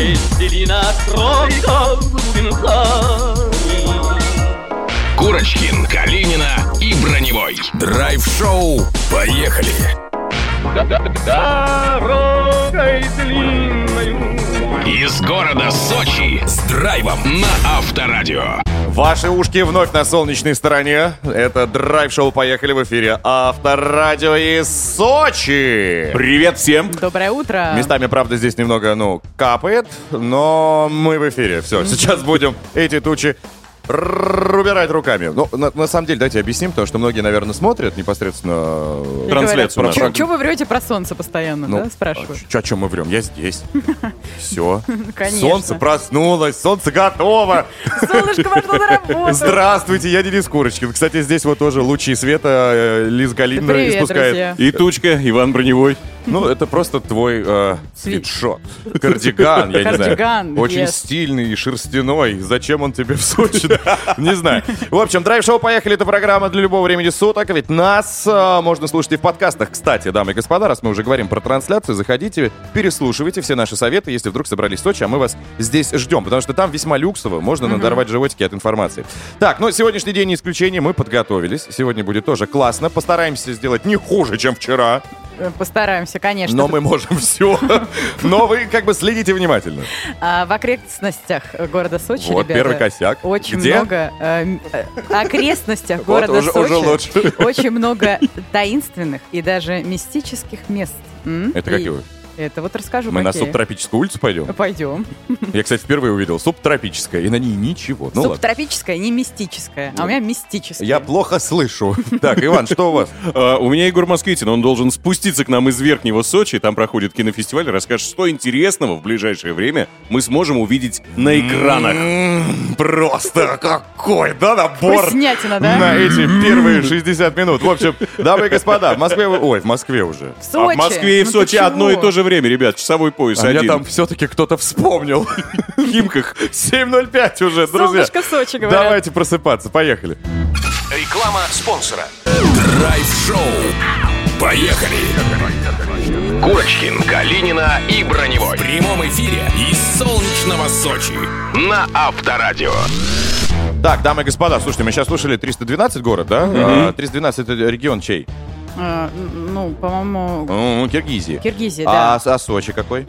Веселина тройка Гугенхайм. Курочкин, Калинина и Броневой. Драйв-шоу. Поехали. Дорогой длинною Из города Сочи с драйвом на Авторадио. Ваши ушки вновь на солнечной стороне. Это драйв-шоу «Поехали» в эфире. Авторадио из Сочи. Привет всем! Доброе утро. Местами, правда, здесь немного, ну, капает, но мы в эфире. Все, сейчас будем эти тучи убирать руками. Ну, на, на самом деле, давайте объясним, потому что многие, наверное, смотрят непосредственно... э, Трансляцию нашу. Чего вы врете про солнце постоянно, Ну, да, спрашивают? Че, о чем мы врем? Я здесь. Все. Солнце проснулось, солнце готово. Солнышко вошло на работу. Здравствуйте, я Денис Курочкин. Кстати, здесь вот тоже лучи света Лиз Галина испускает. И тучка, Иван Броневой. Ну, это просто твой э, Свит. свитшот. Кардиган, я не знаю. Очень стильный и шерстяной. Зачем он тебе в Сочи? Не знаю. В общем, драйв-шоу «Поехали» — это программа для любого времени суток. Ведь нас э, можно слушать и в подкастах. Кстати, дамы и господа, раз мы уже говорим про трансляцию, заходите, переслушивайте все наши советы, если вдруг собрались в Сочи, а мы вас здесь ждем. Потому что там весьма люксово, можно надорвать животики от информации. Так, ну, сегодняшний день не исключение. Мы подготовились. Сегодня будет тоже классно. Постараемся сделать не хуже, чем вчера. Э, Постараемся, конечно. Но мы можем все. Но вы как бы следите внимательно. А, в окрестностях города Сочи, Вот, ребята, первый косяк. Очень Где? много э, м, э, окрестностях Вот, города уже- Сочи. уже лучше. Очень много таинственных и даже мистических мест. М? Это И какие? Это вот расскажу. Мы на какие. субтропическую улицу пойдем? Пойдем. Я, кстати, впервые увидел субтропическая, и на ней ничего. Ну ладно. Субтропическое, не мистическое, а у меня мистическое. Я плохо слышу. Так, Иван, что у вас? А, у меня Егор Москвитин, он должен спуститься к нам из Верхнего Сочи, там проходит кинофестиваль, расскажет, что интересного в ближайшее время мы сможем увидеть на экранах. Просто какой, да, набор Вкуснятина, да? на эти первые 60 минут. В общем, дамы и господа, в Москве... вы- Ой, в Москве уже. В А Сочи. в Москве и в Ну Сочи одно и то же время, ребят, часовой пояс А меня один. там все-таки кто-то вспомнил. в Химках. 7.05 уже, друзья. Солнышко Сочи, говорят. Давайте просыпаться, поехали. Реклама спонсора. Драйв-шоу. Поехали. Курочкин, Калинина и Броневой. В прямом эфире из солнечного Сочи на Авторадио. Так, дамы и господа, слушайте, мы сейчас слушали 312 город, да? А, 312 это регион чей? А, ну, по-моему, Ну, Киргизии. Киргизия, А, да. а Сочи какой?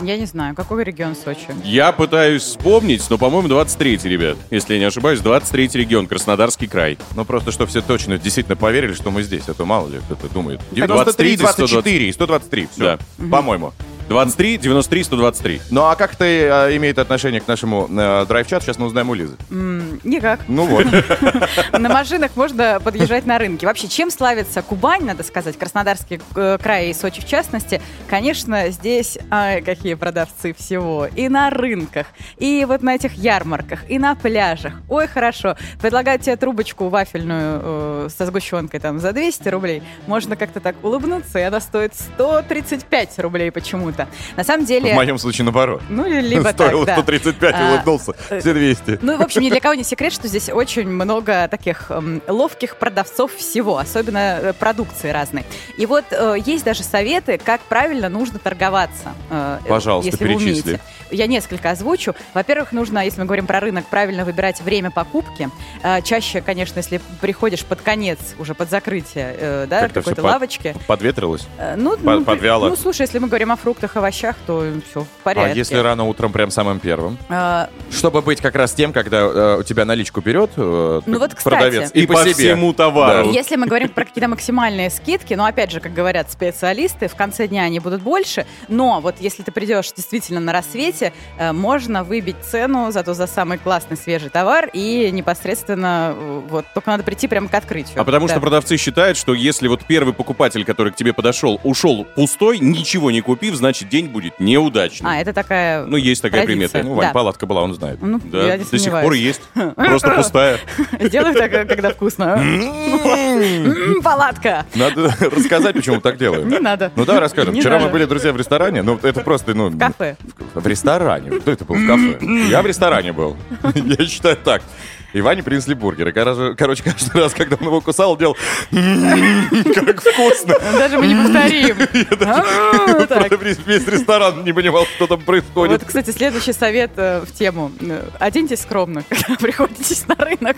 Я не знаю, какой регион Сочи. Я пытаюсь вспомнить, но, по-моему, 23-й, ребят. Если я не ошибаюсь, 23-й регион, Краснодарский край. Ну, просто, что все точно действительно поверили, что мы здесь. А то мало ли кто-то думает. 23, 93, 24 и 123. Все, по-моему. 23, 93, 123. Ну, а как это э, имеет отношение к нашему э, драйв-чату? Сейчас мы узнаем у Лизы. М, Никак. Ну вот. На машинах можно подъезжать на рынке. Вообще, чем славится Кубань, надо сказать, Краснодарский э, край и Сочи в частности? Конечно, здесь ай, какие продавцы всего. И на рынках, и вот на этих ярмарках, и на пляжах. Ой, хорошо. Предлагают тебе трубочку вафельную э, со сгущенкой там за 200 рублей. Можно как-то так улыбнуться, и она стоит 135 рублей почему-то. На самом деле... В моем случае наоборот. Ну, либо Стоило так, да. 135, А, улыбнулся. Все 200. Ну, в общем, ни для кого не секрет, что здесь очень много таких эм, ловких продавцов всего, особенно э, продукции разной. И вот э, есть даже советы, как правильно нужно торговаться. э, э, Пожалуйста, если вы перечисли. умеете. Я несколько озвучу. Во-первых, нужно, если мы говорим про рынок, правильно выбирать время покупки. Э, чаще, конечно, если приходишь под конец, уже под закрытие, э, да, какой-то всё под- лавочки. Подветрилось. э, ну, под- ну, подвяло. Ну, слушай, если мы говорим о фруктах, овощах, то все в А порядке. если рано утром, прям самым первым? Э, Чтобы быть как раз тем, когда э, у тебя наличку берет э, Ну вот, кстати. продавец. И, по, себе. всему товару. Если мы говорим про какие-то максимальные скидки, ну, опять же, как говорят специалисты, в конце дня они будут больше, но вот если ты придешь действительно на рассвете, э, можно выбить цену зато за самый классный свежий товар и непосредственно э, вот только надо прийти прямо к открытию. А потому Да. что продавцы считают, что если вот первый покупатель, который к тебе подошел, ушел пустой, ничего не купив, значит день будет неудачный. А, это такая Ну, есть такая традиция. примета. Ну, Вань, Да. палатка была, он знает. Ну, Да, я не до сих пор есть. Просто пустая. Делаю так, когда вкусно. М, Палатка. Надо рассказать, почему так делаем. Не надо. Ну, давай расскажем. Вчера мы были, друзья, в ресторане. Ну, это просто, ну... В кафе. В ресторане. Кто это был в кафе? Я в ресторане был. Я считаю так. И Ване принесли бургеры. Короче, короче, каждый раз, когда он его кусал, делал «М-м-м, как вкусно. Даже мы не повторим. А. Весь ресторан не понимал, что там происходит. Вот, кстати, следующий совет э, в тему. Э, Оденьтесь скромно, когда приходите на рынок,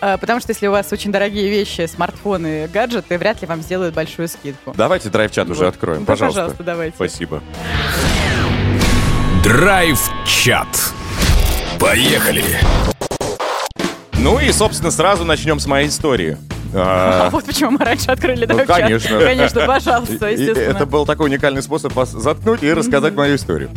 Э, потому что если у вас очень дорогие вещи, смартфоны, гаджеты, вряд ли вам сделают большую скидку. Давайте драйв-чат уже откроем, пожалуйста. пожалуйста, давайте. Спасибо. Драйв-чат. Поехали. Ну и, собственно, сразу начнем с моей истории. А А, вот почему мы раньше открыли Ну, драйв-чат. конечно. Конечно, пожалуйста, и естественно. Это был такой уникальный способ вас заткнуть и рассказать мою историю.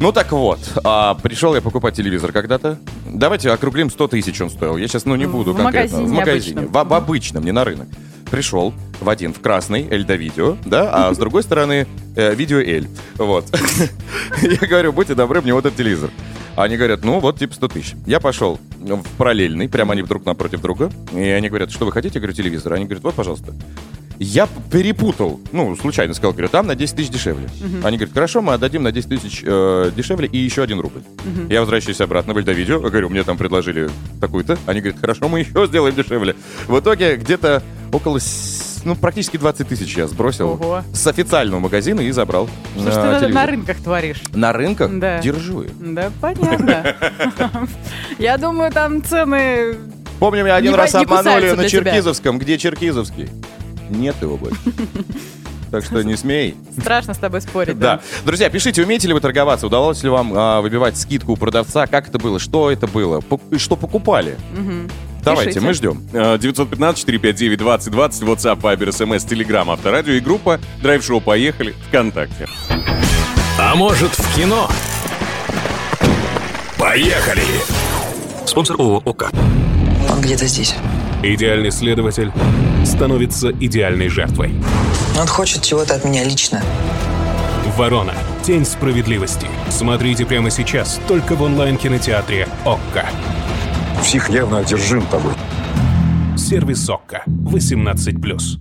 Ну так вот, а, пришел я покупать телевизор когда-то. Давайте округлим 100 тысяч он стоил. Я сейчас, ну, не В буду конкретно. магазине В магазине. обычном. В, в обычном, не на рынок. Пришел в один, в красный, Эль до видео, да, а с другой стороны, э, видео Эль. Вот. Я говорю, будьте добры, мне вот этот телевизор. Они говорят, ну вот, типа 100 тысяч. Я пошел в параллельный, прямо они друг напротив друга. И они говорят, что вы хотите? Я говорю, телевизор. Они говорят, вот, пожалуйста. Я перепутал, ну, случайно сказал, говорю, там на 10 тысяч дешевле. Они говорят, хорошо, мы отдадим на 10 тысяч э, дешевле и еще один рубль. Я возвращаюсь обратно в Эльдовидео, говорю, мне там предложили такую-то. Они говорят, хорошо, мы еще сделаем дешевле. В итоге где-то около, с- ну, практически 20 тысяч я сбросил Ого. с официального магазина и забрал Что ж ты на- телевизор. на рынках творишь? На рынках? Да. Держу. Да, понятно. Я думаю, там цены... Помню, меня один Не раз по- не обманули кусаются на для тебя. Черкизовском. Где Черкизовский? Нет его больше. Так что не смей. Страшно с тобой спорить, Да. Друзья, пишите, умеете ли вы торговаться? Удалось ли вам а, выбивать скидку у продавца? Как это было? Что это было? Пок- и что покупали? Давайте, Пишите. мы ждем. Э, 915-459-2020, WhatsApp, Viber, SMS, Telegram, Авторадио и группа Драйв-шоу «Поехали» ВКонтакте. А может в кино? Поехали. Спонсор ООО ОК. Он где-то здесь. Идеальный следователь становится идеальной жертвой. Он хочет чего-то от меня лично. Ворона. Тень справедливости. Смотрите прямо сейчас только в онлайн-кинотеатре ОККО. Псих явно одержим тобой. Сервис ОККО. 18+.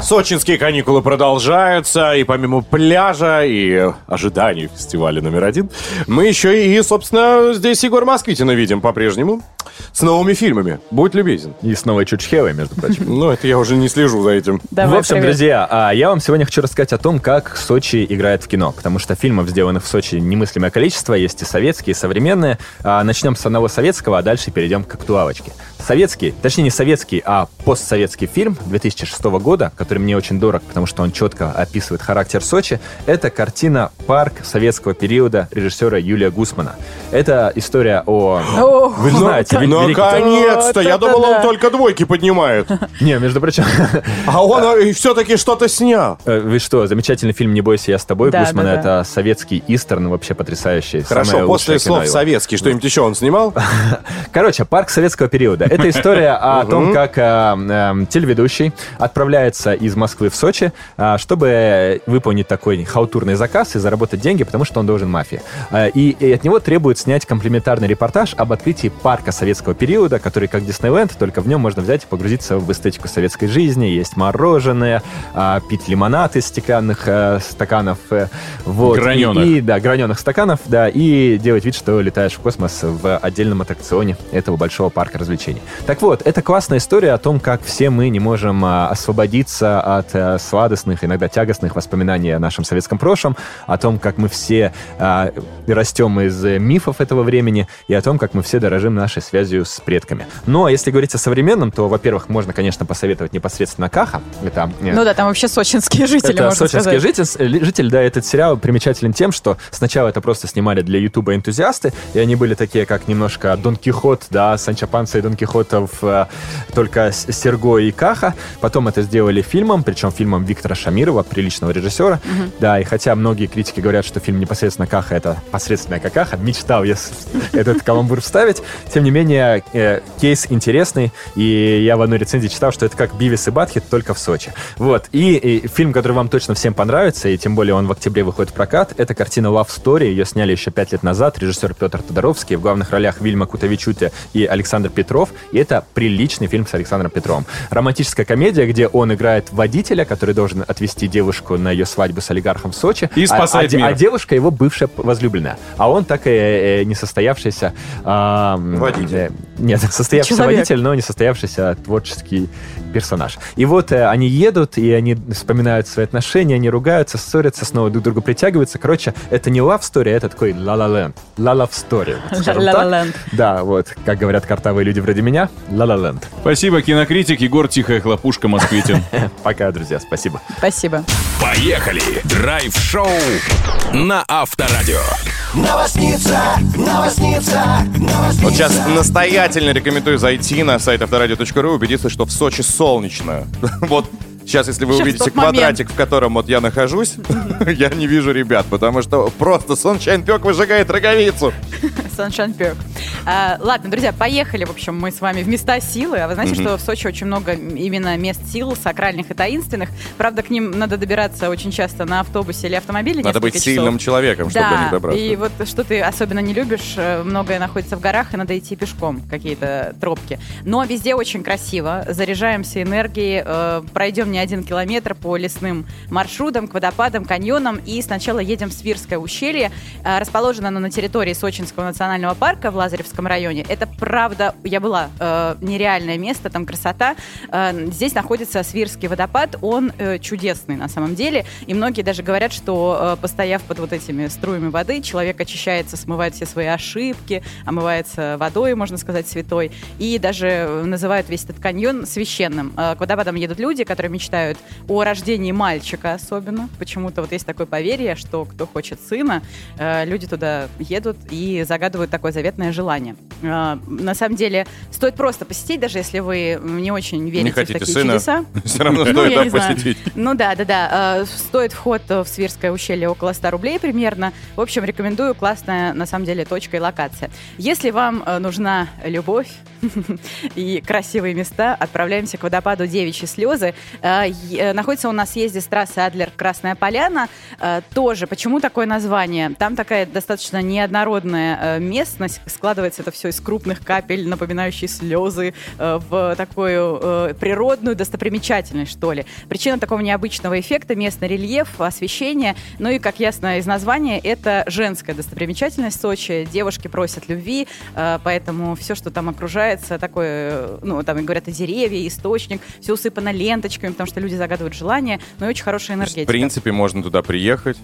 Сочинские каникулы продолжаются, и помимо пляжа и ожиданий фестиваля номер один, мы еще и, собственно, здесь Егор Москвитина видим по-прежнему с новыми фильмами. Будь любезен. И с новой Чучхевой, между прочим. Ну, это я уже не слежу за этим. В общем, друзья, а, я вам сегодня хочу рассказать о том, как Сочи играет в кино, потому что фильмов, сделанных в Сочи, немыслимое количество, есть и советские, и современные. А, Начнем с одного советского, а дальше перейдем к актуалочке. Советский, точнее не советский, а постсоветский фильм 2006 года, который мне очень дорог, потому что он четко описывает характер Сочи, это картина «Парк советского периода» режиссера Юлия Гусмана. Это история о... Вы знаете, Наконец-то! Я Вот это думал, он только двойки поднимает. Не, между прочим, А он все-таки что-то снял. Э, Вы что, замечательный фильм «Не бойся, я с тобой» Гусмана. Это советский истерн, вообще потрясающий. Хорошо, после слов советский, что-нибудь еще он снимал? Короче, парк советского периода. Это история о том, как э, э, телеведущий отправляется из Москвы в Сочи, э, чтобы выполнить такой халтурный заказ и заработать деньги, потому что он должен мафии. Э, И, и от него требуют снять комплементарный репортаж об открытии парка советского периода, который как Диснейленд, только в нем можно взять и погрузиться в эстетику советской жизни. Есть мороженое, а, пить лимонад из стеклянных э, стаканов. э, вот. Граненых. И, да, граненых стаканов, да, и делать вид, что летаешь в космос в отдельном аттракционе этого большого парка развлечений. Так вот, это классная история о том, как все мы не можем а, освободиться от а, сладостных, иногда тягостных воспоминаний о нашем советском прошлом, о том, как мы все а, растем из э, мифов этого времени, и о том, как мы все дорожим нашей связью с предками. Но если говорить о современном, то, во-первых, можно, конечно, посоветовать непосредственно Каха. Это э, Ну да, там вообще сочинские жители, это можно сочинский сказать. житель, с- ли- житель, да, этот сериал примечателен тем, что сначала это просто снимали для Ютуба энтузиасты, и они были такие, как немножко Дон Кихот, да, Санчо Панса и Дон Кихотов, э, только Серго и Каха. Потом это сделали фильмом, причем фильмом Виктора Шамирова, приличного режиссера. Да, и хотя многие критики говорят, что фильм непосредственно Каха это посредственная какаха, мечтал я этот каламбур вставить, тем не менее, э, кейс интересный, и я в одной рецензии читал, что это как Бивис и Батхит, только в Сочи. Вот, и, и фильм, который вам точно всем понравится, и тем более он в октябре выходит в прокат, это картина Love Story, ее сняли еще пять лет назад, режиссер Петр Тодоровский, в главных ролях Вильма Кутовичуте и Александр Петров, и это приличный фильм с Александром Петровым. Романтическая комедия, где он играет водителя, который должен отвезти девушку на ее свадьбу с олигархом в Сочи, И а- спасать а, де- мир. а девушка его бывшая возлюбленная, а он так и э, несостоявшийся а, м, Водитель. Э, Нет, состоявшийся Человек. водитель, но не состоявшийся творческий персонаж. И вот э, они едут, и они вспоминают свои отношения, они ругаются, ссорятся, снова друг к другу притягиваются. Короче, это не love story, это такой La так. Land. Да, вот, как говорят картавые люди вроде меня, land. Спасибо, кинокритик Егор Тихая Хлопушка Москвитин. Пока, друзья, спасибо. Спасибо. Поехали! Драйв-шоу на Авторадио. Вот сейчас настоятельно рекомендую зайти на сайт авторадио.ру и убедиться, что в Сочи солнечно. Вот сейчас, если вы Сейчас увидите момент. квадратик, в котором вот я нахожусь, я не вижу ребят, потому что просто Sunshine Пек выжигает роговицу. Sunshine Perk. А, ладно, друзья, поехали, в общем, мы с вами в места силы. А вы знаете, что в Сочи очень много именно мест сил, сакральных и таинственных. Правда, к ним надо добираться очень часто на автобусе или автомобиле Надо быть часов. сильным человеком, чтобы до них Да, добраться. и вот что ты особенно не любишь, э, многое находится в горах, и надо идти пешком, какие-то тропки. Но везде очень красиво, заряжаемся энергией, э, пройдем не один километр по лесным маршрутам, к водопадам, каньонам, и сначала едем в Свирское ущелье. Э, Расположено оно на территории Сочинского национального парка в Лазаревском районе. Это правда, я была, э, нереальное место, там красота. Э, Здесь находится Свирский водопад, он э, чудесный на самом деле, и многие даже говорят, что э, постояв под вот этими струями воды, человек очищается, смывает все свои ошибки, омывается водой, можно сказать, святой, и даже называют весь этот каньон священным. Э, К водопадам едут люди, которые мечтают о рождении мальчика особенно. Почему-то вот есть такое поверье, что кто хочет сына, э, люди туда едут и загадывают такое заветное желание. Э, На самом деле, стоит просто посетить, даже если вы не очень верите Не в хотите такие сына, чудеса. все равно Ну, стоит знаю. посетить. Ну да, да, да. Э, Стоит вход в Свирское ущелье около 100 рублей примерно. В общем, рекомендую. Классная, на самом деле, точка и локация. Если вам нужна любовь и красивые места, отправляемся к водопаду Девичьи слезы. Находится он на съезде с трассы Адлер-Красная Поляна. Э, Тоже. Почему такое название? Там такая достаточно неоднородная э, местность. Складывается это все из крупных капель, напоминающих слезы, э, в такую природную достопримечательность, что ли. Причина такого необычного эффекта – местный рельеф, освещение. Ну и, как ясно из названия, это женская достопримечательность Сочи. Девушки просят любви, поэтому все, что там окружается, такое, ну, там говорят и деревья, и источник, все усыпано ленточками, потому что люди загадывают желания, но и очень хорошая энергетика. В принципе, можно туда приехать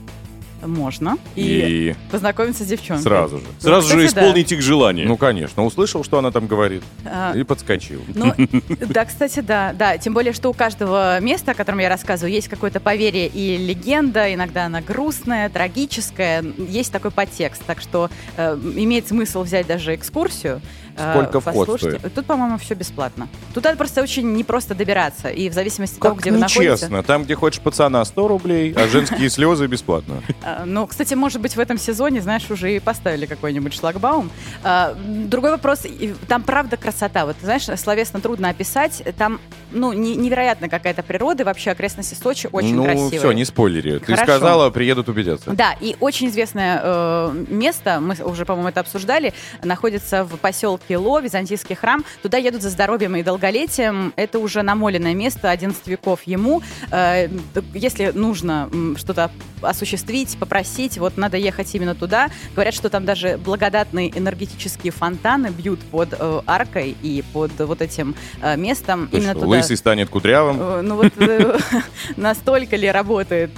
Можно. И, и познакомиться с девчонкой. сразу же. Сразу же Кстати, да. исполнить их желание. Ну, конечно. Услышал, что она там говорит, А, и подскочил. Ну, да, кстати, да, да. Тем более, что у каждого места, о котором я рассказываю, есть какое-то поверье и легенда. Иногда она грустная, трагическая. Есть такой подтекст. Так что э, имеет смысл взять даже экскурсию. Э, Сколько вход послушать. Тут, по-моему, все бесплатно. Туда просто очень непросто добираться. И в зависимости от того, где вы находитесь. нечестно. Там, где хочешь пацана, 100 рублей, а женские слезы бесплатно. А, Ну, кстати, может быть, в этом сезоне, знаешь, уже и поставили какой-нибудь шлагбаум. А, Другой вопрос, там правда красота. Вот, знаешь, словесно трудно описать. Там, ну, не- невероятно какая-то природа, и вообще окрестности Сочи очень ну, красивые. все, не спойлери. Ты сказала, приедут убедятся. Да, и очень известное э, место, мы уже, по-моему, это обсуждали, находится в поселке Ло, Византийский храм. Туда едут за здоровьем и долголетием. Это уже намоленное место, 11 веков ему. Э, если нужно что-то осуществить, попросить, вот надо ехать именно туда. Говорят, что там даже благодатные энергетические фонтаны бьют под э, аркой и под вот этим э, местом. То именно туда. Лысый станет кудрявым. Ну вот настолько ли работает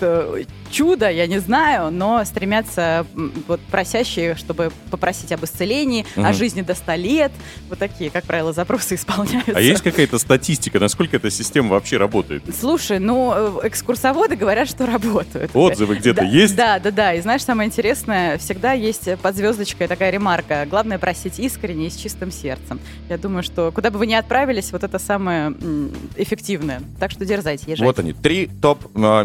чудо, я не знаю, но стремятся вот просящие, чтобы попросить об исцелении, о Мгм. жизни до 100 лет. Вот такие, как правило, запросы исполняются. А есть какая-то статистика, насколько эта система вообще работает? Слушай, ну, э, экскурсоводы говорят, что работают. Отзывы где-то Да, есть? Да, да, да. И знаешь, самое интересное, всегда есть под звездочкой такая ремарка. Главное просить искренне и с чистым сердцем. Я думаю, что куда бы вы ни отправились, вот это самое эффективное. Так что дерзайте, езжайте. Вот они, три топ а,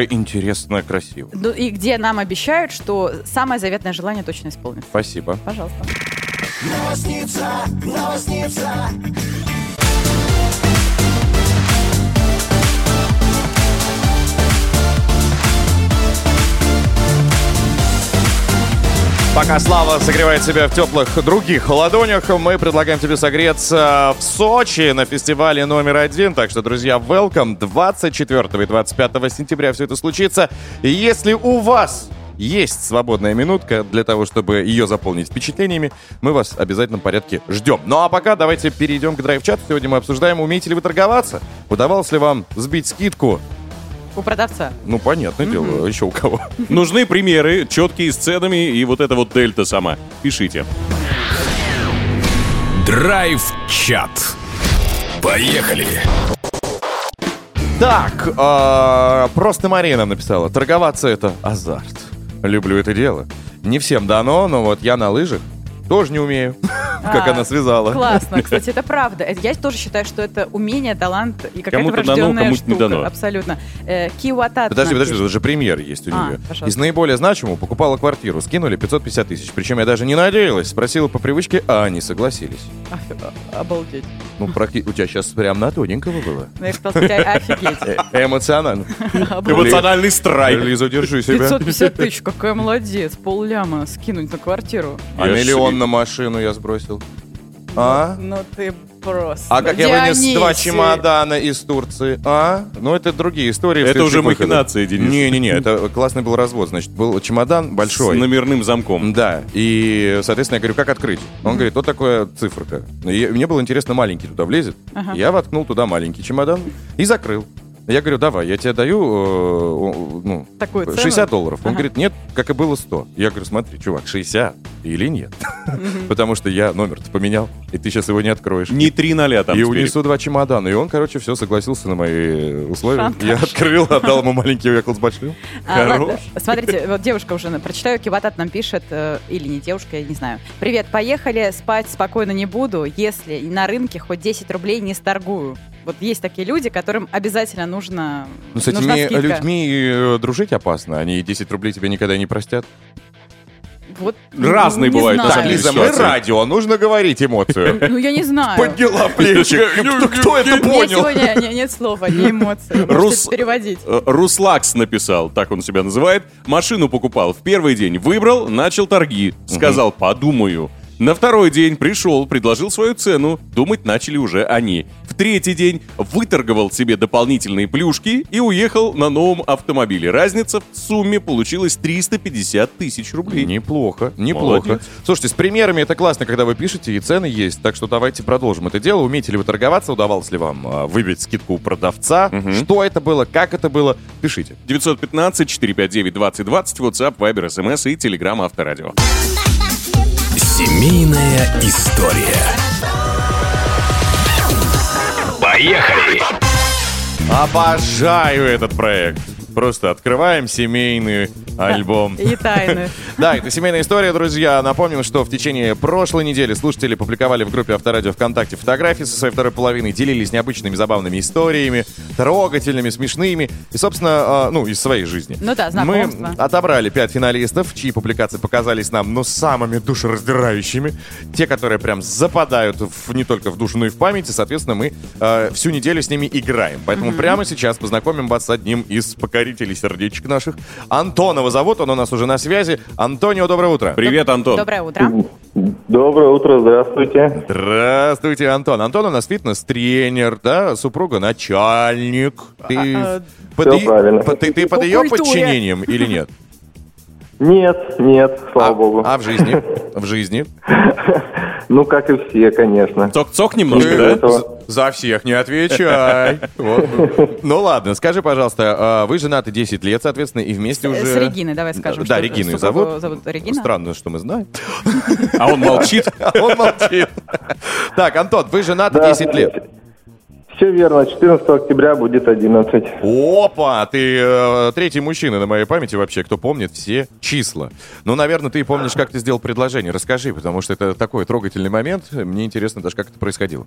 места. Мистическое, интересное, красивое. Ну, и где нам обещают, что самое заветное желание точно исполнится. Спасибо. Пожалуйста. Пока Слава согревает себя в теплых других ладонях, мы предлагаем тебе согреться в Сочи на фестивале номер один. Так что, друзья, welcome. 24 и 25 сентября все это случится. И если у вас есть свободная минутка для того, чтобы ее заполнить впечатлениями, мы вас в обязательном порядке ждем. Ну а пока давайте перейдем к драйв-чату. Сегодня мы обсуждаем, умеете ли вы торговаться? Удавалось ли вам сбить скидку? У продавца. Ну, понятное дело, еще у кого. Нужны примеры, четкие с ценами и вот это вот дельта сама. Пишите. Драйв-чат. Поехали! Так, а, просто Мария нам написала. Торговаться это азарт. Люблю это дело. Не всем дано, но вот я на лыжах тоже не умею. Как А, она связала. Классно, кстати, это правда. Я тоже считаю, что это умение, талант и какая-то Кому-то дано, врожденная кому-то не штука. дано. Абсолютно. Э, Киуатат Подожди, подожди, тут же пример есть у А, нее. Из наиболее значимого покупала квартиру, скинули 550 тысяч. Причем я даже не надеялась, спросила по привычке, а они согласились. А- Обалдеть. Ну, практи- у тебя сейчас прям на тоненького было. Ну, я хотела сказать, офигеть. Э, Эмоционально. Эмоциональный страйк. Лиза, держи себя. 550 тысяч, какая молодец. Полляма скинуть на квартиру. А миллион на машину я сбросил. А? Ну ты просто. А как я вынес два чемодана из Турции? А? Ну, это другие истории. Это уже выходах. махинации, Денис. Не-не-не, это классный был развод. Значит, был чемодан большой. С номерным замком. Да, и, соответственно, я говорю, как открыть? Он говорит, вот такая циферка. И мне было интересно, маленький туда влезет. Ага. Я воткнул туда маленький чемодан и закрыл. Я говорю, давай, я тебе даю э, ну, Такую цену? 60 долларов. Он Ага. говорит, нет, как и было 100. Я говорю, смотри, чувак, 60 или нет? Потому что я номер-то поменял, и ты сейчас его не откроешь. Не три ноля там И унесу два чемодана. И он, короче, все согласился на мои условия. Шантаж. Я открыл, отдал ему маленький, уехал с большим. А, Хорош. Смотрите, вот девушка уже, прочитаю, Киватат нам пишет, э, или не девушка, я не знаю. Привет, поехали, спать спокойно не буду, если на рынке хоть 10 рублей не сторгую. Вот есть такие люди, которым обязательно нужно Ну, с нужна этими скидка. людьми э, дружить опасно. Они 10 рублей тебе никогда не простят. Вот, Разные не бывают, на знаю. самом деле, Лиза, мы ситуации. радио, нужно говорить эмоцию. Ну, я не знаю. Подняла плечи. Кто- Кто это У меня понял? сегодня не- нет слов, одни эмоции. Рус- переводить. Э, Руслакс написал, так он себя называет. Машину покупал в первый день, выбрал, начал торги. Сказал, подумаю. На второй день пришел, предложил свою цену. Думать начали уже они. Третий день выторговал себе дополнительные плюшки и уехал на новом автомобиле. Разница в сумме получилась 350 тысяч рублей. Неплохо, неплохо. Молодец. Слушайте, с примерами это классно, когда вы пишете, и цены есть. Так что давайте продолжим это дело. Умеете ли вы торговаться? Удавалось ли вам а, выбить скидку у продавца? Что это было? Как это было? Пишите. 915-459-2020, WhatsApp, Viber, SMS и Telegram Авторадио. Семейная история. Поехали! Обожаю этот проект. Просто открываем семейный альбом. И тайны. Да, это семейная история, друзья. Напомним, что в течение прошлой недели слушатели публиковали в группе Авторадио ВКонтакте фотографии со своей второй половиной, делились необычными забавными историями, трогательными, смешными и, собственно, а, ну, из своей жизни. Ну да, знакомства. Мы отобрали пять финалистов, чьи публикации показались нам, ну, самыми душераздирающими. Те, которые прям западают в- не только в душу, но и в память. И, соответственно, мы э, всю неделю с ними играем. Поэтому прямо сейчас познакомим вас с одним из покорителей сердечек наших. Антонова зовут, он у нас уже на связи. Антонио, доброе утро. Привет, Антон. Доброе утро. Доброе утро, здравствуйте. Здравствуйте, Антон. Антон у нас фитнес-тренер, да, супруга начальник. Ты, А, под, всё и- правильно. под- ты, ты По под ее культуре. подчинением или нет? Нет, нет, слава а, богу. а в жизни? В жизни? Ну, как и все, конечно. Цок-цок немножко, Ты да? этого- за- всех не отвечай. Вот. Ну ладно, скажи, пожалуйста, а, вы женаты 10 лет, соответственно, и вместе уже... С Региной, давай скажем. Да, Регину зовут. зовут Регина. Странно, что мы знаем. А он молчит. А Он молчит. Так, Антон, вы женаты Да, 10 лет. Все верно, 14 октября будет 11. Опа, ты э, третий мужчина на моей памяти вообще, кто помнит все числа. Ну, наверное, ты помнишь, как ты сделал предложение. Расскажи, потому что это такой трогательный момент. Мне интересно даже, как это происходило.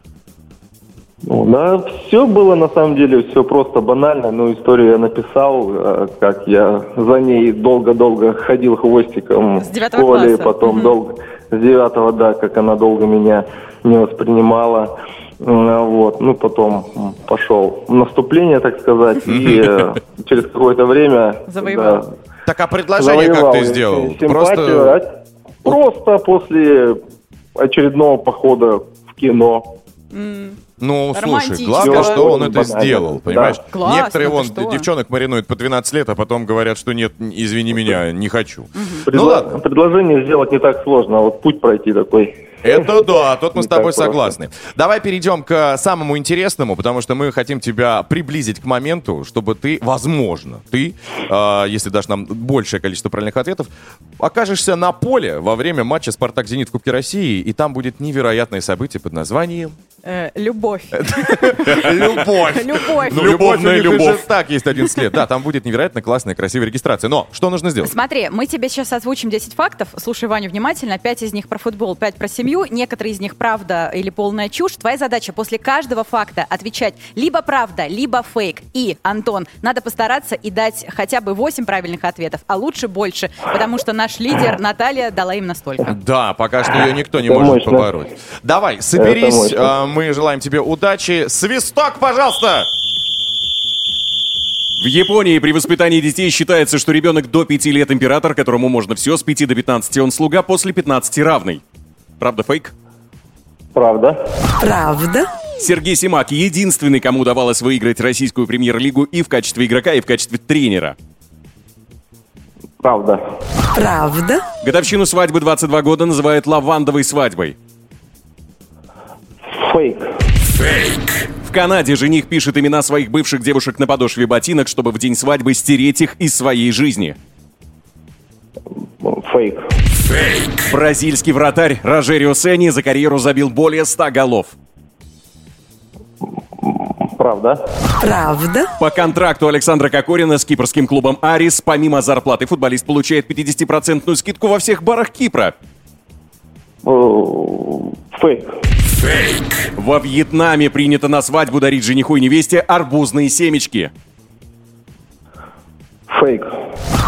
Ну, да, все было на самом деле, все просто банально. Ну, историю я написал, э, как я за ней долго-долго ходил хвостиком С в девятого школе, класса. потом Мгм. долго, с девятого, да, как она долго меня не воспринимала. М, Вот, ну, потом пошел в наступление, так сказать, и э, через какое-то время... Завоевал. да, Так, а предложение как ты сделал? симпатию. Просто... А Просто после очередного похода в кино. М, Ну, слушай, главное, что он это Банально. сделал, понимаешь? Да. Классно, Некоторые вон что? девчонок маринуют по 12 лет, а потом говорят, что нет, извини меня, не хочу. Ну Предло- ладно. Предложение сделать не так сложно, а вот путь пройти такой. Это да, тут мы с тобой согласны. Давай перейдем к самому интересному, потому что мы хотим тебя приблизить к моменту, чтобы ты, возможно, ты, э, если дашь нам большее количество правильных ответов, окажешься на поле во время матча «Спартак-Зенит» в Кубке России, и там будет невероятное событие под названием Э, любовь. «Любовь». Любовь. Ну, Любовная любовь у них любовь. так есть 11 лет. Да, там будет невероятно классная, красивая регистрация. Но что нужно сделать? Смотри, мы тебе сейчас озвучим 10 фактов. Слушай Ваню внимательно. 5 из них про футбол, 5 про семью. Некоторые из них правда или полная чушь. Твоя задача после каждого факта отвечать либо правда, либо фейк. И, Антон, надо постараться и дать хотя бы 8 правильных ответов, а лучше больше, потому что наш лидер Наталья дала им настолько. Да, пока что ее никто не Это может мощно. побороть. Давай, соберись, мы желаем тебе удачи. Свисток, пожалуйста! В Японии при воспитании детей считается, что ребенок до 5 лет император, которому можно все, с 5 до 15 он слуга, после 15 равный. Правда, фейк? Правда? Правда? Сергей Симак единственный, кому удавалось выиграть российскую премьер-лигу и в качестве игрока, и в качестве тренера. Правда. Правда? Годовщину свадьбы 22 года называют лавандовой свадьбой. Фейк. В Канаде жених пишет имена своих бывших девушек на подошве ботинок, чтобы в день свадьбы стереть их из своей жизни. Фейк. Бразильский вратарь Рожерио Сенни за карьеру забил более 100 голов. Правда. Правда? По контракту Александра Кокорина с кипрским клубом «Арис» помимо зарплаты футболист получает 50% скидку во всех барах Кипра. Э, Фейк. Во Вьетнаме принято на свадьбу дарить жениху и невесте арбузные семечки. Фейк.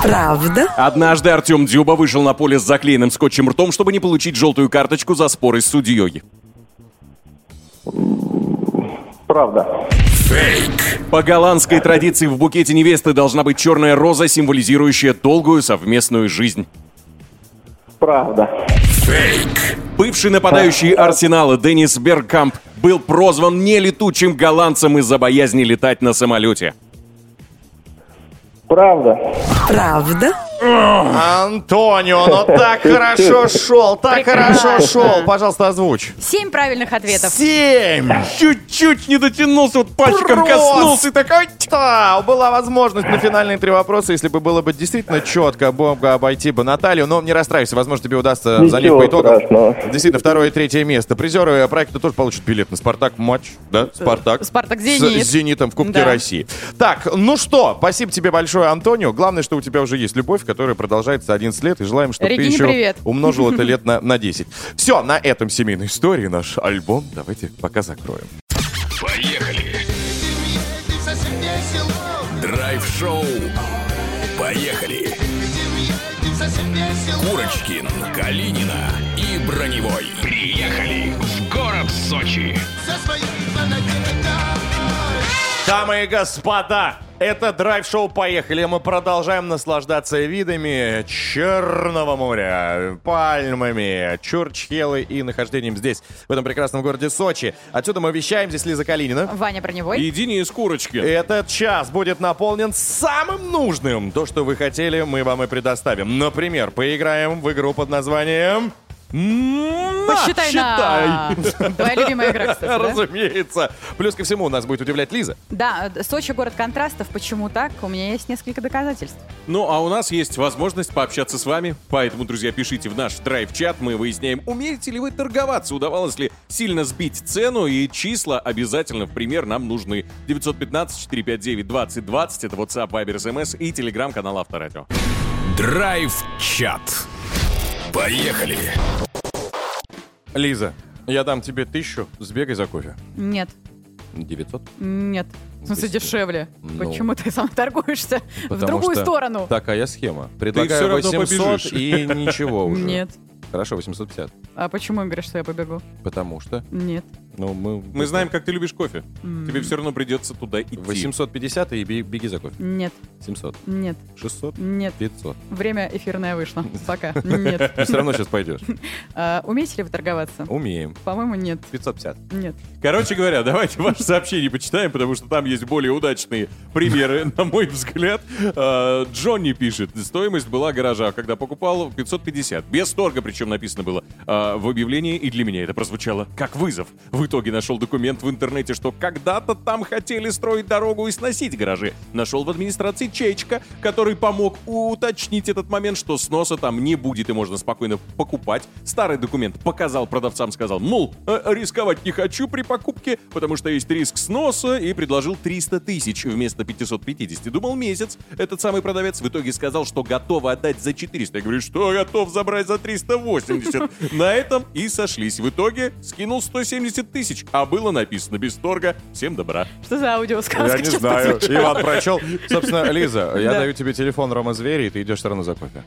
Правда? Однажды Артем Дзюба вышел на поле с заклеенным скотчем ртом, чтобы не получить желтую карточку за споры с судьей. Правда. По голландской традиции в букете невесты должна быть черная роза, символизирующая долгую совместную жизнь. Правда. Бывший нападающий Арсенала Деннис Бергкамп был прозван нелетучим голландцем из-за боязни летать на самолете. Правда. Правда? Антонио, ну так хорошо шел, так хорошо шел. Пожалуйста, озвучь. 7 правильных ответов. Семь! Чуть-чуть не дотянулся, вот пальчиком коснулся и такой... Да, была возможность на финальные три вопроса, если бы было бы действительно четко, бы обойти бы Наталью, но не расстраивайся, возможно, тебе удастся Ничего занять по итогам. страшного. Действительно, второе и третье место. Призеры проекта тоже получат билет на Спартак матч, да? Спартак. Спартак С- Зенит. С, Зенитом в Кубке Да. России. Так, ну что, спасибо тебе большое, Антонио. Главное, что у тебя уже есть любовь, которая продолжается 11 лет, и желаем, чтобы ты Регине еще привет. умножил это лет на, на 10. Все, на этом семейной истории наш альбом давайте пока закроем. Поехали! Драйв-шоу. Поехали! Курочкин, Калинина и Броневой. Приехали в город Сочи. Дамы и господа, это драйв-шоу «Поехали». Мы продолжаем наслаждаться видами Черного моря, пальмами, Чурчхелы и нахождением здесь, в этом прекрасном городе Сочи. Отсюда мы вещаем, здесь Лиза Калинина. Ваня Броневой. И Денис Курочкин. Этот час будет наполнен самым нужным. То, что вы хотели, мы вам и предоставим. Например, поиграем в игру под названием... Посчитай на... Твоя любимая игра, кстати, да? Разумеется. Плюс ко всему, нас будет удивлять Лиза. Да, Сочи город контрастов. Почему так? У меня есть несколько доказательств. Ну, а у нас есть возможность пообщаться с вами. Поэтому, друзья, пишите в наш драйв-чат. Мы выясняем, умеете ли вы торговаться, удавалось ли сильно сбить цену. И числа обязательно в пример нам нужны. 915-459-2020. Это WhatsApp, Viber, SMS и телеграм-канал Авторадио. Драйв-чат. Поехали! Лиза, я дам тебе тысячу, сбегай за кофе. Нет, 900? нет. В смысле, дешевле. Ну, Почему ты сам торгуешься в другую что сторону? Такая схема. Предлагаю равно 800 побежишь. и ничего уже. Нет. Хорошо, 850. А почему говоришь, что я побегу? Потому что... Нет. Ну, мы... Мы знаем, как ты любишь кофе. Тебе все равно придется туда идти. 850 и бе- беги за кофе. Нет, 700. нет, 600. нет. 500. Время эфирное вышло. Пока. Нет. Ты все равно сейчас пойдешь. А, Умеете ли вы торговаться? Умеем. По-моему, нет. 550. Нет. Короче говоря, давайте ваши сообщения почитаем, потому что там есть более удачные примеры, на мой взгляд. А, Джонни пишет, стоимость была гаража, когда покупал 550. Без торга, причем написано было а, в объявлении, и для меня это прозвучало как вызов. В итоге нашел документ в интернете, что когда-то там хотели строить дорогу и сносить гаражи. Нашел в администрации чечка, который помог уточнить этот момент, что сноса там не будет и можно спокойно покупать. Старый документ показал продавцам, сказал, мол, «Э, рисковать не хочу при покупке, потому что есть риск сноса, и предложил 300 тысяч вместо 550. Думал месяц. Этот самый продавец в итоге сказал, что готов отдать за 400. Я говорю, что готов забрать за 380. На этом и сошлись. В итоге скинул 170 тысяч, а было написано без торга. Всем добра. Что за аудиосказка Я не знаю. Иван прочел. Собственно, Лиза, я Да. даю тебе телефон Рома Звери, и ты идешь все равно за кофе.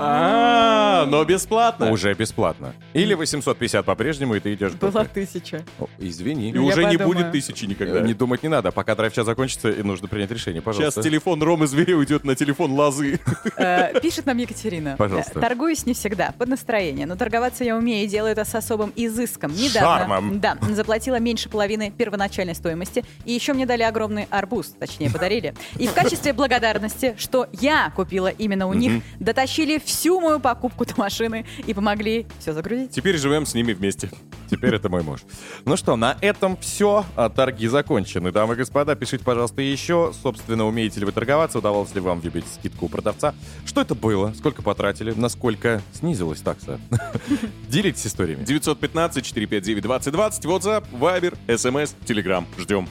А, но бесплатно. Уже бесплатно. Или 850 по-прежнему, и ты идешь Была тысяча. О, Извини. И уже не подумаю. будет тысячи никогда. Не думать не надо. Пока драйв-час закончится, и нужно принять решение. Сейчас Пожалуйста. телефон Ромы Зверя уйдет на телефон Лозы. Э, Пишет нам Екатерина. Пожалуйста. Э, Торгуюсь не всегда, под настроение, но торговаться я умею и делаю это с особым изыском. Недавно, Шармом. да, заплатила меньше половины первоначальной стоимости, и еще мне дали огромный арбуз, точнее подарили. И в качестве благодарности, что я купила именно у них, дотащили всю мою покупку до машины и помогли все загрузить. Теперь живем с ними вместе. Теперь это мой муж. Ну что, на этом все. Торги закончены. Дамы и господа, пишите, пожалуйста, еще. Собственно, умеете ли вы торговаться? Удавалось ли вам выбить скидку у продавца? Что это было? Сколько потратили? Насколько снизилась такса? Делитесь историями. 915-459-2020, WhatsApp, Viber, SMS, Telegram. Ждем.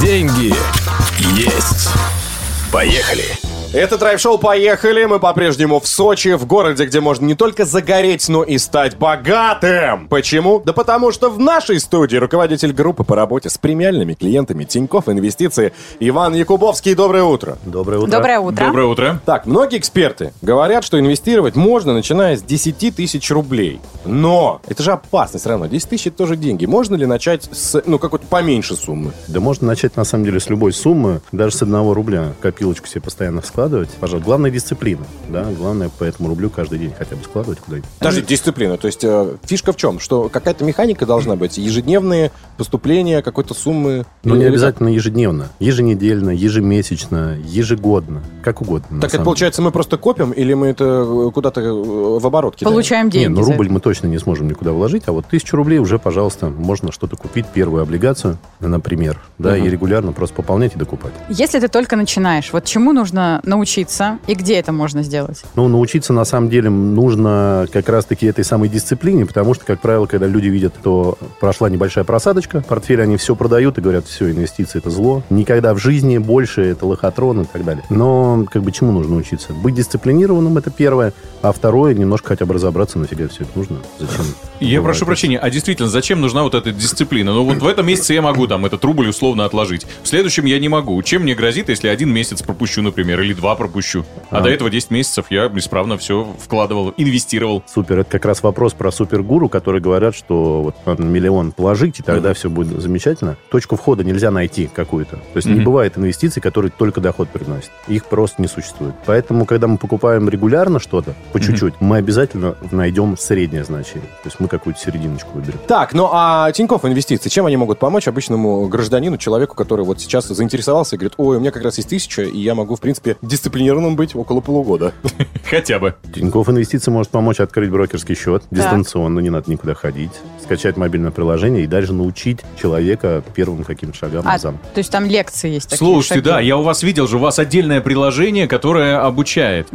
Деньги есть. Поехали. Это драйв-шоу «Поехали». Мы по-прежнему в Сочи, в городе, где можно не только загореть, но и стать богатым. Почему? Да потому что в нашей студии руководитель группы по работе с премиальными клиентами Тинькофф Инвестиции Иван Якубовский. Доброе утро. Доброе утро. Доброе утро. Доброе утро. Так, многие эксперты говорят, что инвестировать можно, начиная с 10 тысяч рублей. Но это же опасно все равно. 10 тысяч это тоже деньги. Можно ли начать с, ну, какой-то поменьше суммы? Да можно начать, на самом деле, с любой суммы, даже с одного рубля. Копилочку себе постоянно складывать. Пожалуйста. Главное дисциплина. Да? Главное по этому рублю каждый день хотя бы складывать куда-нибудь. Даже дисциплина. То есть э, фишка в чем? Что какая-то механика должна быть. Ежедневные поступления какой-то суммы. Но не обязательно ежедневно. Еженедельно, ежемесячно, ежегодно. Как угодно. Так это самом получается, мы просто копим или мы это э, куда-то э, в оборот кидаем? Получаем деле. деньги. Не, ну рубль мы точно не сможем никуда вложить, а вот тысячу рублей уже, пожалуйста, можно что-то купить, первую облигацию, например, да, Мгм. и регулярно просто пополнять и докупать. Если ты только начинаешь, вот чему нужно научиться и где это можно сделать? Ну, научиться, на самом деле, нужно как раз-таки этой самой дисциплине, потому что, как правило, когда люди видят, что прошла небольшая просадочка, портфель они все продают и говорят, все, инвестиции – это зло. Никогда в жизни больше это лохотрон и так далее. Но, как бы, чему нужно учиться? Быть дисциплинированным – это первое, а второе – немножко хотя бы разобраться, нафига все это нужно, зачем. Я прошу прощения, а действительно, зачем нужна вот эта дисциплина? Ну вот в этом месяце я могу там этот рубль условно отложить. В следующем я не могу. Чем мне грозит, если один месяц пропущу, например, или два пропущу? А, А. до этого 10 месяцев я исправно все вкладывал, инвестировал. Супер. Это как раз вопрос про супергуру, которые говорят, что вот надо миллион положить, и тогда все будет замечательно. Точку входа нельзя найти какую-то. То есть не Мгм. бывает инвестиций, которые только доход приносят. Их просто не существует. Поэтому, когда мы покупаем регулярно что-то, по чуть-чуть, мы обязательно найдем среднее значение. То есть мы какую-то серединочку выберем. Так, ну а Тинькофф инвестиции, чем они могут помочь обычному гражданину, человеку, который вот сейчас заинтересовался и говорит, ой, у меня как раз есть тысяча, и я могу, в принципе, дисциплинированным быть около полугода. Хотя бы. Тинькофф Инвестиции может помочь открыть брокерский счет дистанционно, не надо никуда ходить, скачать мобильное приложение и дальше научить человека первым каким-то шагам. А, то есть там лекции есть такие. Слушайте, шаги. да, я у вас видел же, у вас отдельное приложение, которое обучает.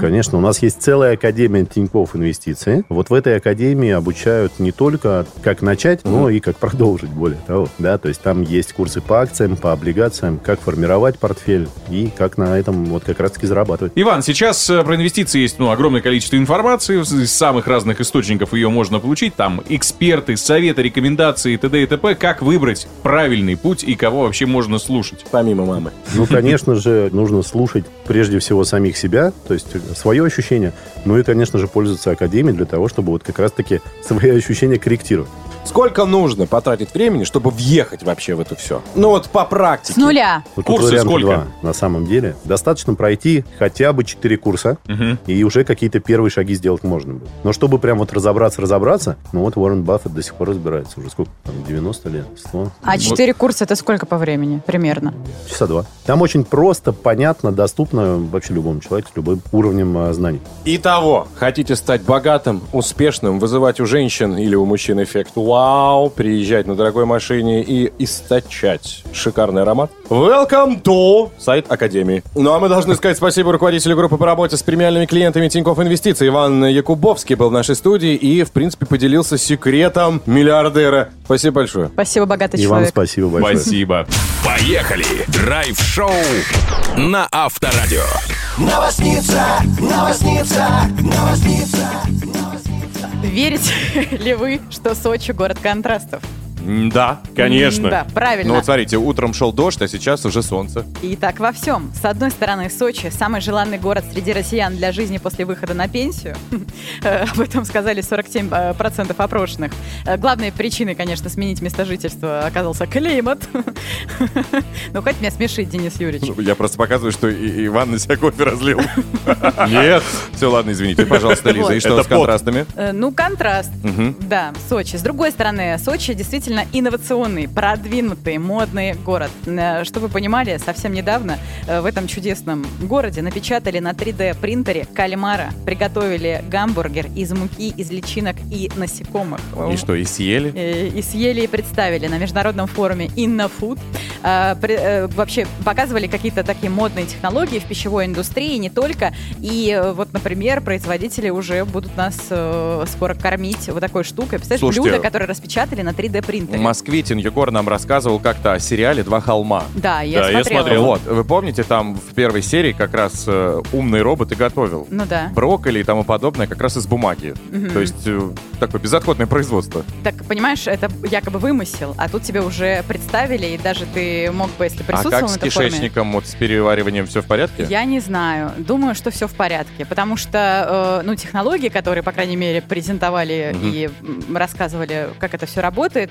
Конечно, у нас есть целая академия Тинькофф Инвестиции. Вот в этой академии обучают не только как начать, но и как продолжить, более того. Да, то есть там есть курсы по акциям, по облигациям, как формировать портфель и как на этом вот как раз-таки зарабатывать. Иван, сейчас э, про инвестиции есть ну, огромное количество информации, из самых разных источников ее можно получить. Там эксперты, советы, рекомендации, т.д. и т.п. Как выбрать правильный путь и кого вообще можно слушать? Помимо мамы. Ну, конечно же, нужно слушать прежде всего самих себя, то есть свое ощущение, ну и, конечно же, пользоваться академией для того, чтобы вот как раз-таки свои ощущения корректировать. Сколько нужно потратить времени, чтобы въехать вообще в это все? Ну вот по практике. С нуля. Вот тут варианта два, на самом деле. Достаточно пройти хотя бы 4 курса, и уже какие-то первые шаги сделать можно будет. Но чтобы прям вот разобраться, разобраться, ну вот Уоррен Баффет до сих пор разбирается. Уже сколько там, 90 лет, 100? А четыре курса это сколько по времени примерно? Часа два. Там очень просто, понятно, доступно вообще любому человеку с любым уровнем а, знаний. Итого, хотите стать богатым, успешным, вызывать у женщин или у мужчин эффект вау, приезжать на дорогой машине и источать шикарный аромат? Welcome to сайт Академии. Ну а мы должны сказать спасибо руководителю группы по работе с премиальными клиентами Тинькофф Инвестиций Иван Якубовский был в нашей студии и, в принципе, поделился секретом миллиардера. Спасибо большое. Спасибо, богатый И вам человек. спасибо большое. Спасибо. Поехали! Драйв-шоу на Авторадио. Новосница, новосница, новосница. Верите ли вы, что Сочи город контрастов? Да, конечно. Да, правильно. Ну вот смотрите, утром шел дождь, а сейчас уже солнце. И так во всем. С одной стороны, Сочи – самый желанный город среди россиян для жизни после выхода на пенсию. Э, Об этом сказали 47% процентов опрошенных. Э, Главной причиной, конечно, сменить место жительства оказался климат. Ну, хоть меня смешить, Денис Юрьевич. Я просто показываю, что и- Иван на себя кофе разлил. Нет. Все, ладно, извините, пожалуйста, Лиза. И что с контрастами? Э, Ну, контраст. Да, Сочи. С другой стороны, Сочи действительно инновационный, продвинутый, модный город. Э, Чтобы вы понимали, совсем недавно э, в этом чудесном городе напечатали на 3D-принтере кальмара, приготовили гамбургер из муки, из личинок и насекомых. И что, и съели? Э, И съели и представили на международном форуме InnoFood. Э, при- Вообще показывали какие-то такие модные технологии в пищевой индустрии, и не только. И вот, например, производители уже будут нас э, скоро кормить вот такой штукой. Представляешь, Слушайте, блюда, которые распечатали на 3D В принтере. Москве Егор нам рассказывал как-то о сериале «Два холма». Да, я Да, я смотрела. смотрел. Вот, вы помните, там в первой серии как раз э, умный робот и готовил. Ну да. Брокколи и тому подобное как раз из бумаги. Мгм. То есть э, такое безотходное производство. Так, понимаешь, это якобы вымысел, а тут тебе уже представили, и даже ты мог бы, если А присутствовал как на с кишечником, вот с перевариванием все в порядке? Я не знаю. Думаю, что все в порядке. Потому что, э, ну, технологии, которые, по крайней мере, презентовали Мгм. и рассказывали, как это все работает,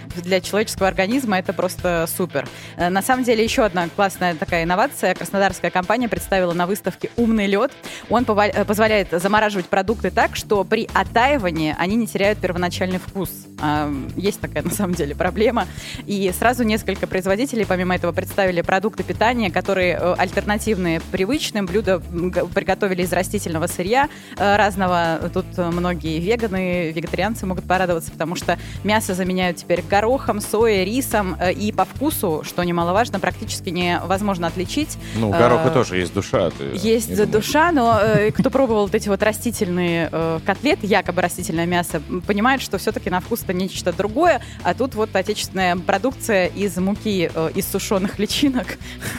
для человеческого организма это просто супер. Э, На самом деле, еще одна классная такая инновация. Краснодарская компания представила на выставке «Умный лед». Он э, позволяет замораживать продукты так, что при оттаивании они не теряют первоначальный вкус. А, Есть такая, на самом деле, проблема. И сразу несколько производителей, помимо этого, представили продукты питания, которые э, альтернативные привычным. Блюда приготовили из растительного сырья разного. Тут многие веганы, вегетарианцы могут порадоваться, потому что мясо заменяют теперь горохом, соей, рисом. э, И по вкусу, что немаловажно, практически невозможно отличить. Ну, у гороха Э, тоже есть душа. ты есть душа, но э, кто пробовал вот эти вот растительные э, котлеты, якобы растительное мясо, понимает, что все-таки на вкус это нечто другое, а тут вот отечественная продукция из муки, э, из сушеных личинок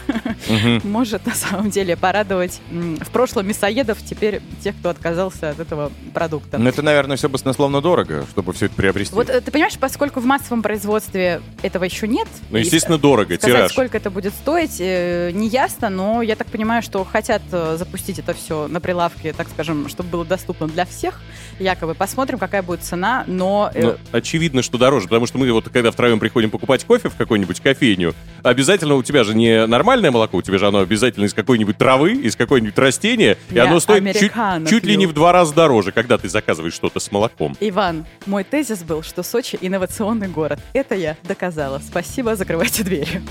может на самом деле порадовать в прошлом мясоедов, теперь тех, кто отказался от этого продукта. Ну, это, наверное, все баснословно дорого, чтобы все это приобрести. Вот э, ты понимаешь, поскольку в массовом производстве этого еще нет. Ну, и естественно, дорого, Сказать, тираж. сколько это будет стоить, э, не ясно, но я так понимаю, что хотят э, запустить это все на прилавке, так скажем, чтобы было доступно для всех. Якобы посмотрим, какая будет цена, но... э, Ну, очевидно, что дороже, потому что мы вот когда втроем приходим покупать кофе в какой-нибудь кофейню, обязательно у тебя же не нормальное молоко, у тебя же оно обязательно из какой-нибудь травы, из какой-нибудь растения, и Я оно стоит чуть, чуть ли не в два раза дороже, когда ты заказываешь что-то с молоком. Иван, мой тезис был, что Сочи инновационный город. Это я доказала. Спасибо, закрывайте двери.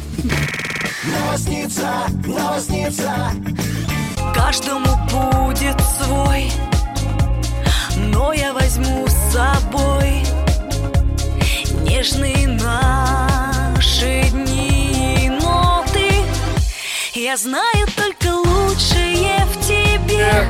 Новосница, новосница. Каждому будет свой, но я возьму с собой нежные наши дни и ноты. Я знаю только лучшее в тебе.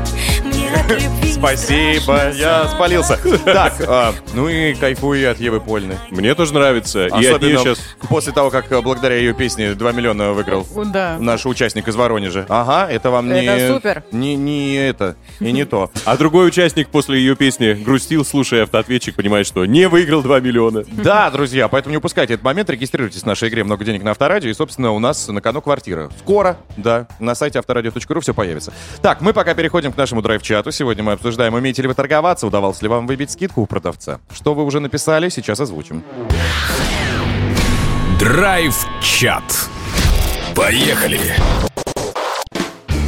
Спасибо, я спалился. Так, а, ну и кайфуй от Евы Польны. Мне тоже нравится. И от Особенно нее сейчас... после того, как а, благодаря ее песне 2 миллиона выиграл Да. наш участник из Воронежа. Ага, это вам не... Это супер. Не, не это, и не то. А другой участник после ее песни грустил, слушая автоответчик, понимает, что не выиграл 2 миллиона. Да, друзья, поэтому не упускайте этот момент, регистрируйтесь в нашей игре «Много денег на авторадио», и, собственно, у нас на кону квартира. Скоро, да, на сайте авторадио.ру все появится. Так, мы пока переходим к нашему драйв-чату. Сегодня мы обсуждаем, умеете ли вы торговаться, удавалось ли вам выбить скидку у продавца. Что вы уже написали, сейчас озвучим. Драйв-чат. Поехали.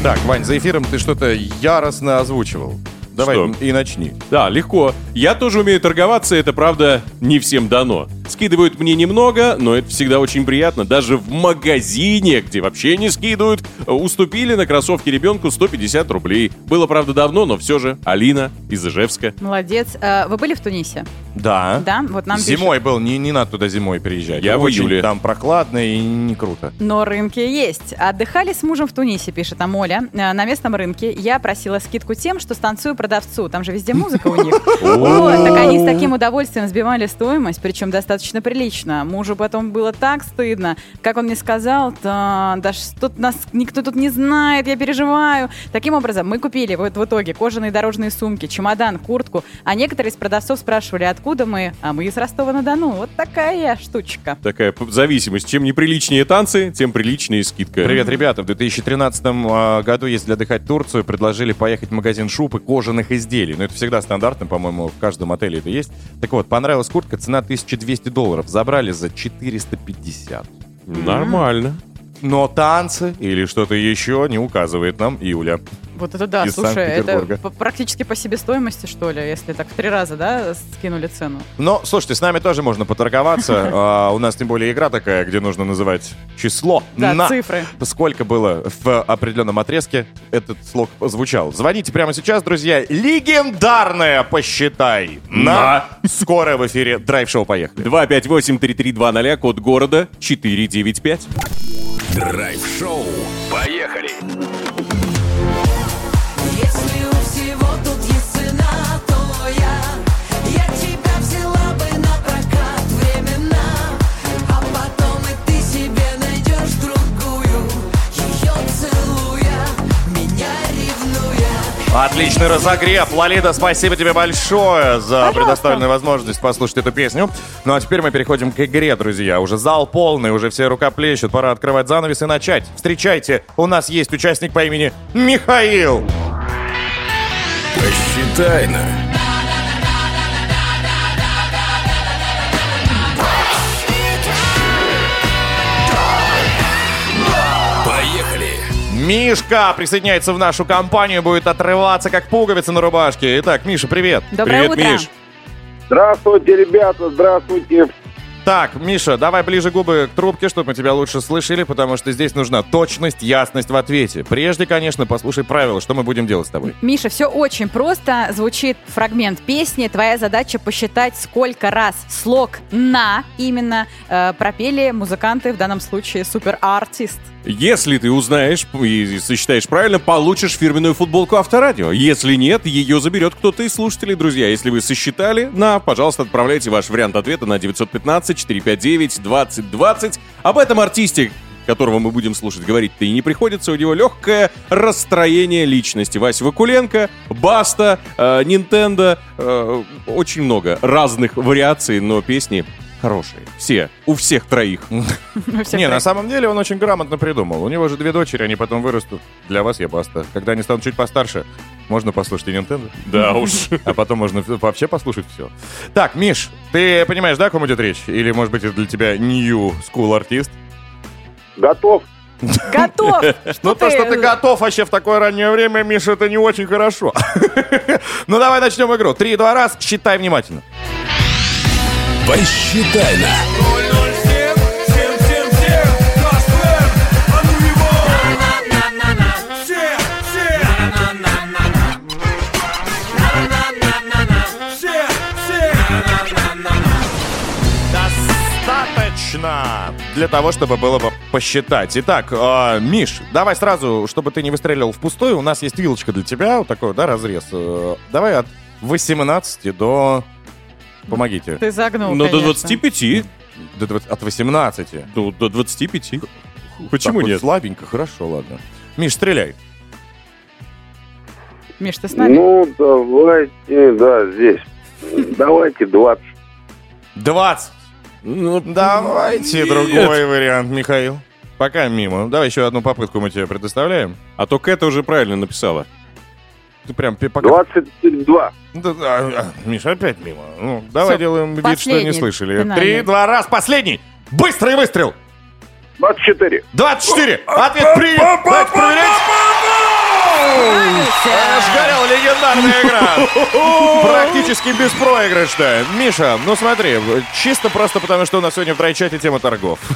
Так, Вань, за эфиром ты что-то яростно озвучивал. Давай Что? и начни. Да, легко. Я тоже умею торговаться, это правда не всем дано. Скидывают мне немного, но это всегда очень приятно. Даже в магазине, где вообще не скидывают, э, уступили на кроссовки ребенку 150 рублей. Было, правда, давно, но все же. Алина из Ижевска. Молодец. А, Вы были в Тунисе? Да. Да, вот нам Зимой был, не, не надо туда зимой приезжать. Я в Очень июле. Там прохладно и не круто. Но рынки есть. Отдыхали с мужем в Тунисе, пишет Амоля. Э, На местном рынке я просила скидку тем, что станцую продавцу. Там же везде музыка у них. Вот, так они с таким удовольствием сбивали стоимость, причем достаточно прилично. Мужу потом было так стыдно. Как он мне сказал, да, да что нас никто тут не знает, я переживаю. Таким образом, мы купили вот в итоге кожаные дорожные сумки, чемодан, куртку, а некоторые из продавцов спрашивали, откуда мы, а мы из Ростова-на-Дону. Вот такая штучка. Такая зависимость. Чем неприличнее танцы, тем приличнее скидка. Привет, ребята. В 2013 а, году, если отдыхать в Турцию, предложили поехать в магазин шуб и кожаных изделий. Но это всегда стандартно, по-моему, в каждом отеле это есть. Так вот, понравилась куртка, цена 1200 долларов. Забрали за 450. Нормально. Но танцы или что-то еще не указывает нам Юля. Вот это да, Из слушай, это практически по себестоимости, что ли, если так в три раза, да, скинули цену. Но, слушайте, с нами тоже можно поторговаться. А, У нас тем более игра такая, где нужно называть число. Да, на цифры. Сколько было в определенном отрезке этот слог звучал. Звоните прямо сейчас, друзья. Легендарная посчитай. На. Скоро в эфире драйв-шоу. Поехали. 258-3320, код города 495. Драйв-шоу. Поехали. Отличный разогрев. Лолита, спасибо тебе большое за предоставленную возможность послушать эту песню. Ну а теперь мы переходим к игре, друзья. Уже зал полный, уже все рукоплещут. Пора открывать занавес и начать. Встречайте, у нас есть участник по имени Михаил. Посчитай на. Мишка присоединяется в нашу компанию, будет отрываться как пуговица на рубашке. Итак, Миша, привет. Доброе Привет, утро. Миш. Здравствуйте, ребята, здравствуйте. Так, Миша, давай ближе губы к трубке, чтобы мы тебя лучше слышали, потому что здесь нужна точность, ясность в ответе. Прежде, конечно, послушай правила, что мы будем делать с тобой. Миша, все очень просто. Звучит фрагмент песни. Твоя задача посчитать, сколько раз слог «на» именно э, пропели музыканты, в данном случае супер-артист. Если ты узнаешь и сосчитаешь правильно, получишь фирменную футболку Авторадио. Если нет, ее заберет кто-то из слушателей, друзья. Если вы сосчитали, на, пожалуйста, отправляйте ваш вариант ответа на 915-459-2020. Об этом артисте которого мы будем слушать, говорить-то и не приходится. У него легкое расстроение личности. Вася Вакуленко, Баста, э, Nintendo. э, очень много разных вариаций, но песни хорошие. Все. У всех троих. Не, на самом деле он очень грамотно придумал. У него же две дочери, они потом вырастут. Для вас я баста. Когда они станут чуть постарше, можно послушать и Nintendo. Да уж. А потом можно вообще послушать все. Так, Миш, ты понимаешь, да, о ком идет речь? Или, может быть, это для тебя new school артист? Готов. Готов! Ну, то, что ты готов вообще в такое раннее время, Миша, это не очень хорошо. Ну, давай начнем игру. Три, два, раз, считай внимательно. Посчитай на. Достаточно. для того, чтобы было бы посчитать. Итак, э, Миш, давай сразу, чтобы ты не выстреливал впустую, у нас есть вилочка для тебя, вот такой, да, разрез. Э, давай от 18 до... Помогите. Ты загнул, Ну, до конечно. 25. До 20 От 18. Ну, до 25. Так Почему вот нет? слабенько, хорошо, ладно. Миш, стреляй. Миш, ты с нами? Ну, давайте, да, здесь. Давайте 20. 20. Ну, Давайте нет. другой вариант, Михаил. Пока мимо. Давай еще одну попытку мы тебе предоставляем. А то Кэта уже правильно написала. Ты прям пи- пока... 22. Да, да, а, Миша, опять мимо. Ну, давай Всё, делаем вид, что не слышали. финальный. Три, два, раз, последний! Быстрый выстрел! 24. 24! Ответ принят! Давайте проверять! Аж горел легендарная игра. Практически беспроигрышная. Миша, ну смотри, чисто просто потому, что у нас сегодня в драйчате тема торгов.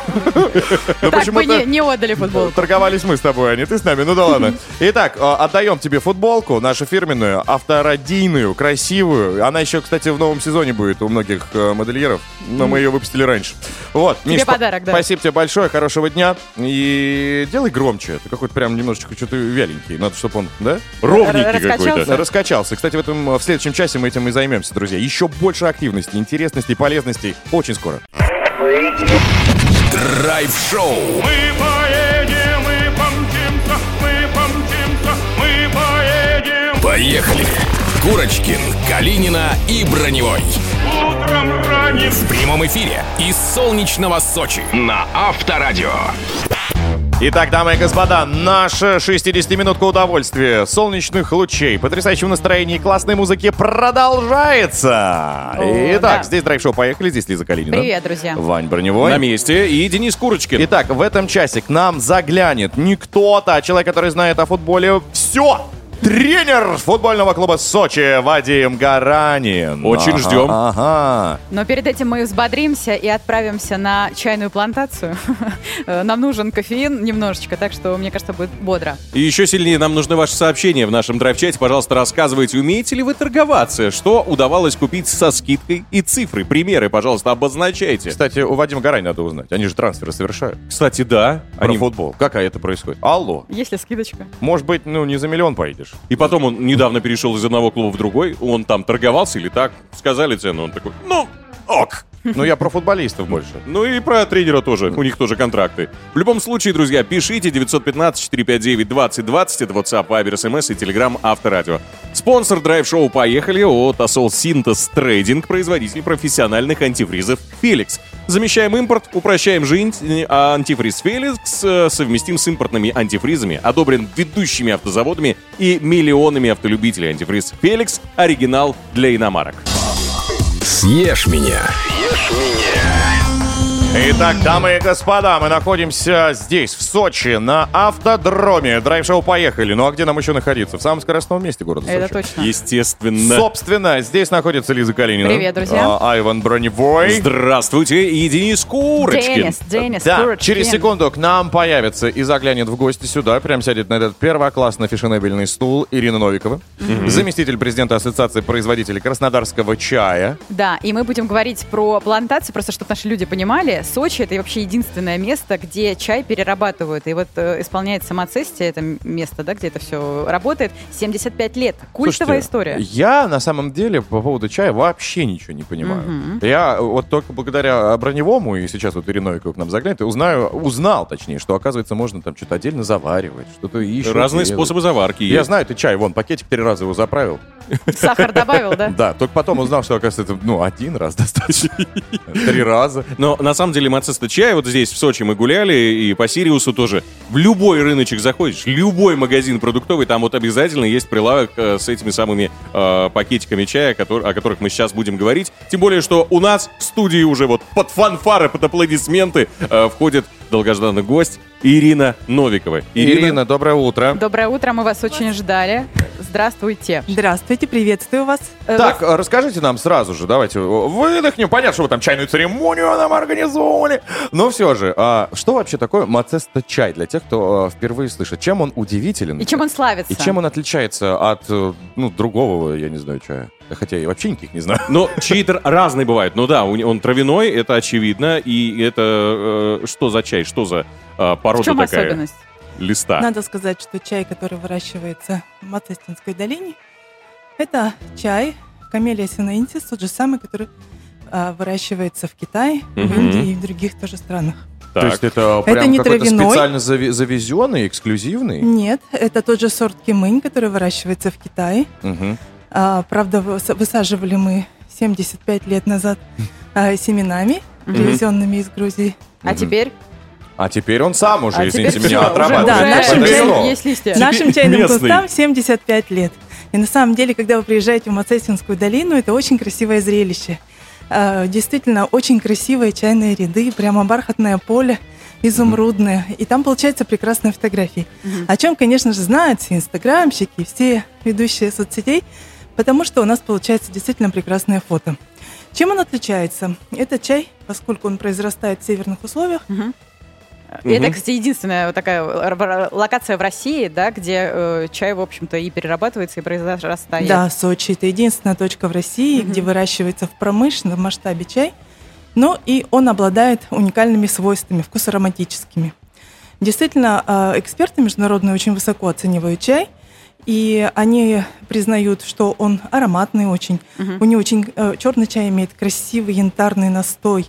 Ну Так почему-то не, отдали футбол. торговались мы с тобой, а не ты с нами. Ну да ладно. Итак, э, отдаем тебе футболку, нашу фирменную, авторадийную, красивую. Она еще, кстати, в новом сезоне будет у многих э, модельеров, но мы ее выпустили раньше. Вот, Тебе подарок, да. Спасибо тебе большое, хорошего дня. И делай громче. Ты какой-то прям немножечко что-то вяленький. Надо, чтобы он, да? Ровненький какой-то. Раскачался. Кстати, в этом в следующем часе мы этим и займемся, друзья. Еще больше активности, интересностей, полезностей. Очень скоро. Драйв-шоу. Мы поедем, мы помчимся, мы помчимся, мы поедем. Поехали. Курочкин, Калинина и Броневой. Утром ранним В прямом эфире из солнечного Сочи на Авторадио. Итак, дамы и господа, наша 60-минутка удовольствия, солнечных лучей, потрясающего настроения и классной музыки продолжается. О, Итак, да. здесь драйв-шоу «Поехали», здесь Лиза Калинина. Привет, друзья. Вань Броневой. На месте. И Денис Курочкин. Итак, в этом часе к нам заглянет не кто-то, а человек, который знает о футболе все. Тренер футбольного клуба Сочи Вадим Гаранин. Очень Ага, ждем. Ага. Но перед этим мы взбодримся и отправимся на чайную плантацию. Нам нужен кофеин немножечко, так что, мне кажется, будет бодро. И еще сильнее нам нужны ваши сообщения в нашем драйв-чате. Пожалуйста, рассказывайте, умеете ли вы торговаться? Что удавалось купить со скидкой и цифры? Примеры, пожалуйста, обозначайте. Кстати, у Вадима Гаранина надо узнать. Они же трансферы совершают. Кстати, да. Про Они... футбол. Как это происходит? Алло. Есть ли скидочка? Может быть, ну, не за миллион поедешь. И потом он недавно перешел из одного клуба в другой. Он там торговался или так? Сказали цену. Он такой, ну, ок. Ну, я про футболистов больше. Ну и про тренера тоже. У них тоже контракты. В любом случае, друзья, пишите 915-459-2020. Это WhatsApp, Viber, SMS и Telegram Авторадио. Спонсор драйв-шоу «Поехали» от Асол Синтез Трейдинг, производитель профессиональных антифризов «Феликс». Замещаем импорт, упрощаем жизнь, а антифриз «Феликс» э, совместим с импортными антифризами, одобрен ведущими автозаводами и миллионами автолюбителей. Антифриз «Феликс» — оригинал для иномарок. Съешь меня. Итак, дамы и господа, мы находимся здесь, в Сочи, на автодроме. Драйв-шоу «Поехали». Ну а где нам еще находиться? В самом скоростном месте города Это Сочи. точно. Естественно. Собственно, здесь находится Лиза Калинина. Привет, друзья. а, Айван Броневой. Здравствуйте, и Денис Курочкин. Денис, Денис, Да, Курочкин. через секунду к нам появится и заглянет в гости сюда, прям сядет на этот первоклассный фешенебельный стул Ирина Новикова, заместитель президента Ассоциации производителей краснодарского чая. Да, и мы будем говорить про плантации, просто чтобы наши люди понимали. Сочи — это вообще единственное место, где чай перерабатывают. И вот э, исполняет самоцестие, это место, да, где это все работает, 75 лет. Культовая Слушайте, история. Я на самом деле по поводу чая вообще ничего не понимаю. Мгм. Я вот только благодаря Броневому, и сейчас вот Ирина Новикова к нам заглянет, и узнаю, узнал точнее, что оказывается можно там что-то отдельно заваривать, что-то еще. Разные делать. способы заварки Я есть. знаю, ты чай, вон, пакетик три раза его заправил. Сахар добавил, да? Да, только потом узнал, что, оказывается, это, ну, один раз достаточно. Три раза. Но на самом деле Мацеста чай, вот здесь в Сочи мы гуляли, и по Сириусу тоже. В любой рыночек заходишь, любой магазин продуктовый, там вот обязательно есть прилавок э, с этими самыми э, пакетиками чая, о которых мы сейчас будем говорить. Тем более, что у нас в студии уже вот под фанфары, под аплодисменты э, входит долгожданный гость Ирина Новикова. Ирина, доброе утро. Доброе утро, мы вас очень ждали. Здравствуйте. Здравствуйте, приветствую вас. Так, а расскажите нам сразу же, давайте выдохнем. Понятно, что вы там чайную церемонию нам организовывали. Но все же, а что вообще такое мацеста чай для тех, кто а, впервые слышит? Чем он удивителен? И чем он славится? И чем он отличается от, э, ну, другого, я не знаю, чая? Хотя я вообще никаких не знаю. Но читер разный бывает. Ну да, он травяной, это очевидно. И это э, что за чай, что за э, порода В чем такая? особенность? Листа. Надо сказать, что чай, который выращивается в Мацестинской долине, это чай камелия синаинтис, тот же самый, который а, выращивается в Китае, в. Индии и в других тоже странах. То есть это Это прям не какой-то травяной. специально завезенный, эксклюзивный? Нет, это тот же сорт кимынь, который выращивается в Китае. Мгм. А, правда, выс- высаживали мы 75 лет назад а, семенами, привезенными из Грузии. А теперь? А теперь он сам уже, А извините меня, отрабатывает. Да, нашим, чай- есть листья. нашим чайным местный. кустам 75 лет. И на самом деле, когда вы приезжаете в Мацестинскую долину, это очень красивое зрелище. А, Действительно, очень красивые чайные ряды, прямо бархатное поле, изумрудное. И там получаются прекрасные фотографии. О чем, конечно же, знают все инстаграмщики, все ведущие соцсетей, потому что у нас получается действительно прекрасное фото. Чем он отличается? Это чай, поскольку он произрастает в северных условиях, И Это, кстати, единственная вот такая локация в России, да, где э, чай, в общем-то, и перерабатывается, и произрастает. Да, Сочи это единственная точка в России, где выращивается в промышленном масштабе чай, но и он обладает уникальными свойствами, вкусоароматическими. Действительно, а, эксперты международные очень высоко оценивают чай, и они признают, что он ароматный очень. У него очень черный чай имеет красивый янтарный настой.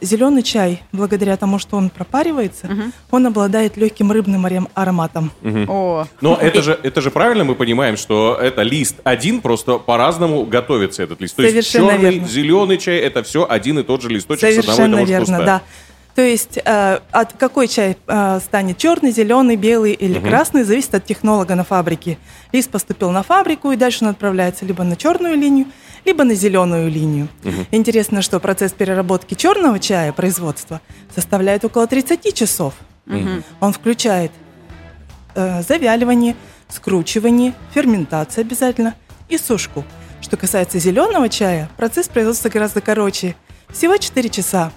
зеленый чай, благодаря тому, что он пропаривается, он обладает легким рыбным ароматом. Мгм. О. Но это же, это же правильно мы понимаем, что это лист один, просто по-разному готовится этот лист. То есть Совершенно черный, верно. зеленый чай, это все один и тот же листочек с одного и Совершенно того же верно, куста. да. То есть э, от какой чай э, станет черный, зеленый, белый или Мгм. красный, зависит от технолога на фабрике. Лист поступил на фабрику, и дальше он отправляется либо на черную линию, либо на зеленую линию. Мгм. Интересно, что процесс переработки черного чая, производства, составляет около 30 часов. Мгм. Он включает э, завяливание, скручивание, ферментацию обязательно и сушку. Что касается зеленого чая, процесс производства гораздо короче. Всего 4 часа.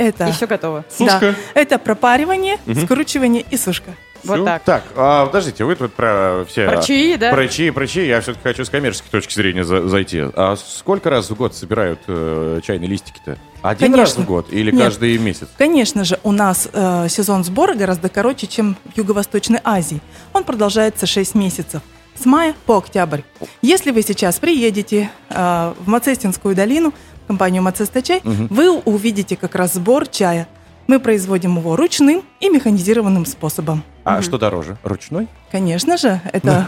Это, И все готово. Да, это пропаривание, Мгм. скручивание и сушка. Вот так. Так, а, подождите, вы тут про все... Про чаи, да? Про чаи, про чаи. Я все-таки хочу с коммерческой точки зрения за- зайти. А сколько раз в год собирают э, чайные листики-то? Один раз Конечно. в год или Нет. каждый месяц? Конечно же, у нас э, сезон сбора гораздо короче, чем в Юго-Восточной Азии. Он продолжается 6 месяцев. С мая по октябрь. Если вы сейчас приедете э, в Мацестинскую долину, компанию Мацеста чай, Мгм. вы увидите как раз сбор чая. Мы производим его ручным и механизированным способом. А что дороже? Ручной? Конечно же, это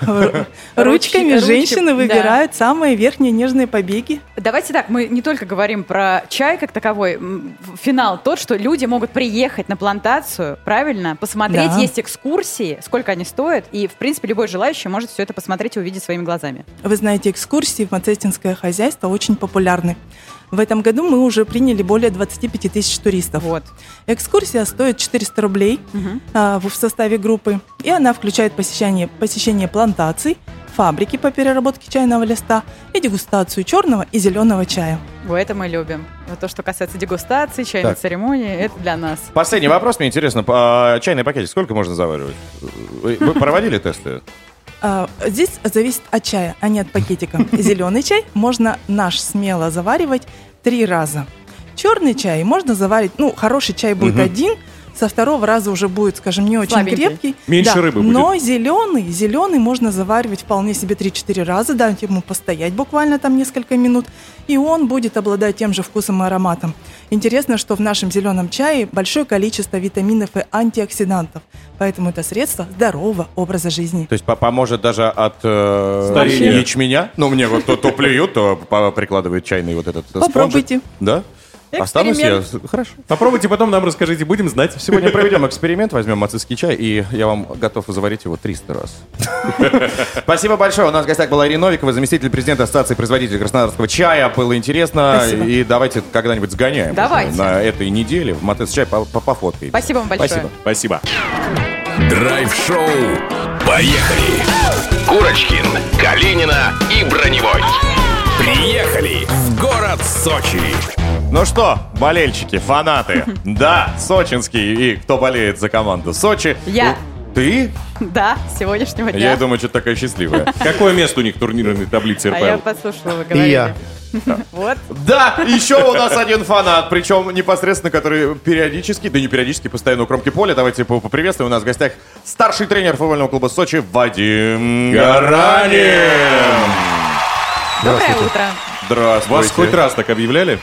ручками женщины выбирают самые верхние нежные побеги. Давайте так, мы не только говорим про чай как таковой. Финал тот, что люди могут приехать на плантацию, правильно, посмотреть, есть экскурсии, сколько они стоят, и, в принципе, любой желающий может все это посмотреть и увидеть своими глазами. Вы знаете, экскурсии в Мацестинское хозяйство очень популярны. В этом году мы уже приняли более 25 тысяч туристов. Вот. Экскурсия стоит 400 рублей а, в в составе группы, и она включает посещение, посещение плантаций, фабрики по переработке чайного листа и дегустацию черного и зеленого чая. Вот это мы любим. Вот то, что касается дегустации, чайной Так. церемонии, это для нас. Последний вопрос, мне интересно. А, Чайный пакетик сколько можно заваривать? Вы проводили тесты? А, Здесь зависит от чая, а не от пакетика. Зеленый чай можно наш смело заваривать три раза. Черный чай можно заварить, ну, хороший чай будет один, со второго раза уже будет, скажем, не очень Слабенький. крепкий. Меньше рыбы будет. Но зеленый, зеленый можно заваривать вполне себе 3-4 раза, дать ему постоять буквально там несколько минут, и он будет обладать тем же вкусом и ароматом. Интересно, что в нашем зеленом чае большое количество витаминов и антиоксидантов, поэтому это средство здорового образа жизни. То есть по- поможет даже от э, Старения. ячменя? Ну, мне вот то, то плюют, то прикладывает чайный вот этот спонжик. Попробуйте. Да? Останусь я. Хорошо. Попробуйте, потом нам расскажите, будем знать. Сегодня проведем эксперимент, возьмем мацистский чай, и я вам готов заварить его 300 раз. Спасибо большое. У нас в гостях была Ирина Новикова, заместитель президента Ассоциации производителей краснодарского чая. Было интересно. Спасибо. И давайте когда-нибудь сгоняем. Давайте. На этой неделе в Матес чай по- по- пофоткаем. Спасибо вам большое. Спасибо. Спасибо. Драйв-шоу. Поехали! Курочкин, Калинина и Броневой. Приехали в город Сочи. Ну что, болельщики, фанаты, да, сочинский и кто болеет за команду Сочи. Я. Ты? Да, с сегодняшнего дня. Я думаю, что такая счастливая. Какое место у них в турнирной таблице А я РПЛ? подслушала, вы говорили. я. Вот. Да, еще у нас один фанат, причем непосредственно, который периодически, да не периодически, постоянно у кромки поля. Давайте по- поприветствуем. У нас в гостях старший тренер футбольного клуба Сочи Вадим Гаранин. Доброе утро. Здравствуйте. Вас хоть раз так объявляли?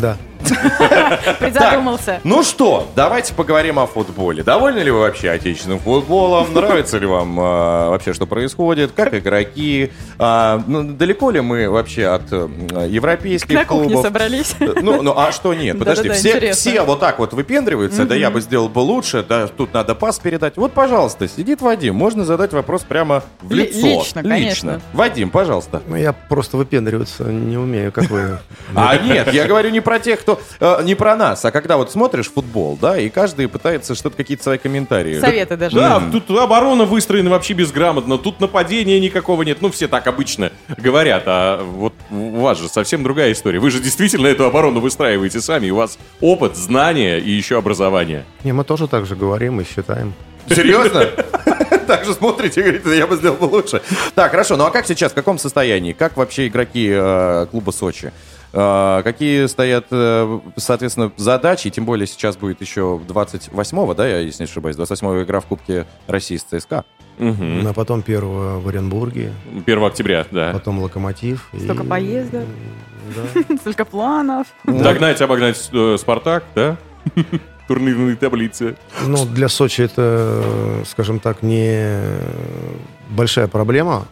Да. Призадумался. Ну что, давайте поговорим о футболе. Довольны ли вы вообще отечественным футболом? Нравится ли вам а, вообще, что происходит? Как игроки? А, ну, далеко ли мы вообще от э, европейских На кухне клубов? собрались. Ну, ну, а что нет? Подожди, все, вот так вот выпендриваются, да я бы сделал бы лучше, да тут надо пас передать. Вот, пожалуйста, сидит Вадим, можно задать вопрос прямо в Ли- лицо. лично, конечно. Вадим, пожалуйста. Ну, я просто выпендриваться не умею, как вы. А нет, я говорю не про тех, кто... э, не про нас, а когда вот смотришь футбол, да, и каждый пытается что-то, какие-то свои комментарии. Советы даже. Да, М. тут оборона выстроена вообще безграмотно, тут нападения никакого нет. Ну, все так обычно говорят, а вот у вас же совсем другая история. Вы же действительно эту оборону выстраиваете сами, и у вас опыт, знания и еще образование. Не, мы тоже так же говорим и считаем. Серьезно? Так же смотрите и говорите, я бы сделал бы лучше. Так, хорошо, ну а как сейчас, в каком состоянии? Как вообще игроки э, клуба Сочи? Э, какие стоят, э, соответственно, задачи? Тем более сейчас будет еще 28-го, да, я, если не ошибаюсь, 28-го игра в Кубке России с ЦСКА. Ну, а потом первого в Оренбурге. 1 октября, да. Потом Локомотив. и- Столько поездок, столько планов. Догнать, обогнать э, Спартак, да? Турнирные таблицы. Ну, для Сочи это, скажем так, не большая проблема,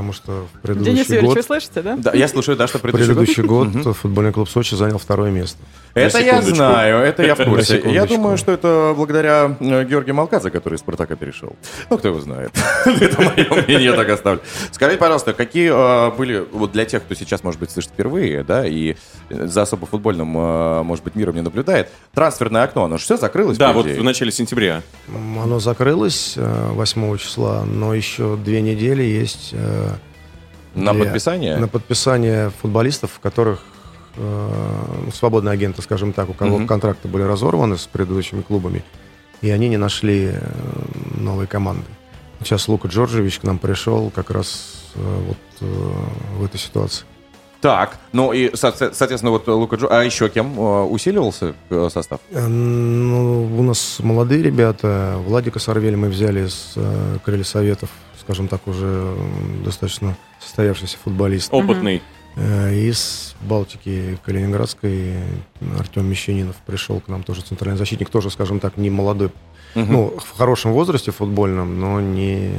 потому что в предыдущий Денис Юрьевич, год... вы слышите, да? Да, я слушаю, да, что предыдущий, Предыдущий год Мгм. футбольный клуб Сочи занял второе место. Это я знаю, это я в курсе. Я думаю, что это благодаря э, Георгию Малкадзе, который из Спартака перешел. Ну, кто его знает. Это мое мнение, так оставлю. Скажите, пожалуйста, какие э, были, вот для тех, кто сейчас, может быть, слышит впервые, да, и за особо футбольным, э, может быть, миром не наблюдает, трансферное окно, оно же все закрылось, Да, вот в начале сентября. Оно закрылось э, 8 числа, но еще две недели есть... На для- подписание? На подписание футболистов, которых э, ну, свободные агенты, скажем так, у кого Мгм. контракты были разорваны с предыдущими клубами, и они не нашли э, новой команды. Сейчас Лука Джорджевич к нам пришел как раз э, вот э, в этой ситуации. Так, ну и, со- соответственно, вот Лука Джо... А еще кем э, усиливался э, состав? Ну, у нас молодые ребята. Владика Сорвель мы взяли с крылья советов, скажем так, уже достаточно состоявшийся футболист. Опытный. Э, Из Балтики Калининградской Артем Мещанинов пришел к нам тоже центральный защитник, тоже, скажем так, не молодой, Мгм. ну, в хорошем возрасте футбольном, но не...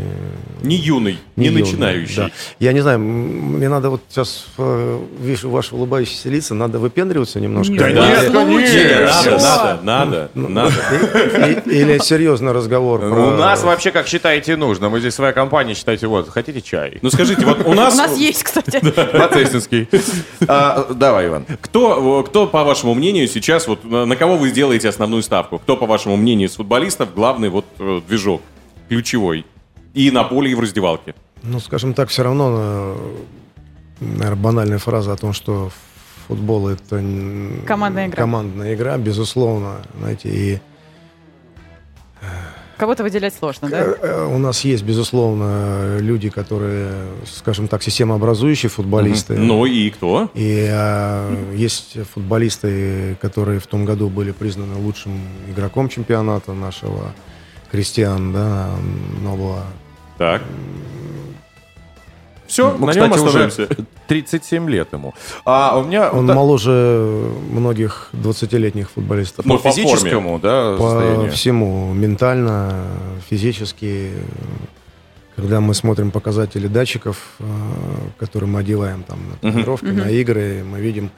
Не юный, не юный, начинающий. да. Я не знаю, мне надо вот сейчас, э, вижу ваши улыбающиеся лица, надо выпендриваться немножко. Да Или- нет, конечно. Или- Надо, надо, Ну, надо. и- и- Или серьезный разговор. У нас вообще как считаете нужно. Мы здесь своя компания, считайте, вот, хотите чай? Ну скажите, вот у У нас... нас есть, кстати. Процессинский. А, Давай, Иван. Кто, кто, по вашему мнению, сейчас, вот на, на кого вы сделаете основную ставку? Кто, по вашему мнению, из футболистов главный вот э, движок, ключевой? И на поле, и в раздевалке. Ну, скажем так, все равно, наверное, банальная фраза о том, что футбол это Командная игра. командная игра, безусловно, знаете, и Кого-то выделять сложно, да? э, у нас есть, безусловно, люди, которые, скажем так, системообразующие футболисты. Ну и кто? И э, есть футболисты, которые в том году были признаны лучшим игроком чемпионата нашего, Кристиан, да, Нобла. Так. Все, Ну, на нем кстати, уже остановимся. 37 лет ему. А у меня... Он да, моложе многих 20-летних футболистов. по физическому, да, По состоянию? всему, ментально, физически. Когда мы смотрим показатели датчиков, э, которые мы одеваем там на тренировки, Мгм. на игры, мы видим,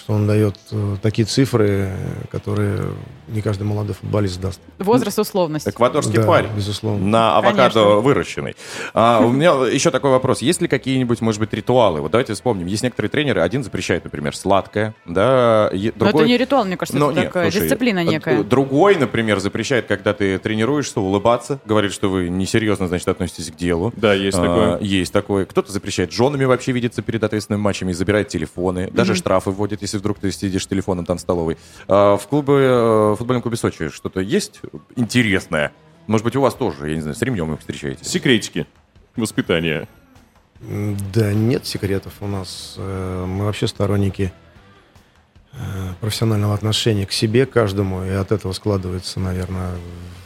что он дает э, такие цифры, которые не каждый молодой футболист даст. Возраст, условность. Эквадорский Да, парень. безусловно. На авокадо Конечно. выращенный. А, у меня еще такой вопрос. Есть ли какие-нибудь, может быть, ритуалы? Вот давайте вспомним. Есть некоторые тренеры, один запрещает, например, сладкое, да, е- Но другой... это не ритуал, мне кажется, Ну, это нет, такая слушай, дисциплина э, некая. Другой, например, запрещает, когда ты тренируешься, улыбаться, говорит, что вы несерьезно, значит, относитесь к делу. Да, есть А, такое. Есть такое. Кто-то запрещает женами вообще видеться перед ответственными матчами и забирает телефоны. Даже Мгм. штрафы вводит, если вдруг ты сидишь телефоном там в столовой. А, в клубе, э, в футбольном клубе Сочи что-то есть интересное? Может быть, у вас тоже, я не знаю, с ремнем их встречаете? Секретики воспитания. М, Да нет секретов у нас. Э, Мы вообще сторонники э, профессионального отношения к себе, к каждому, и от этого складывается, наверное,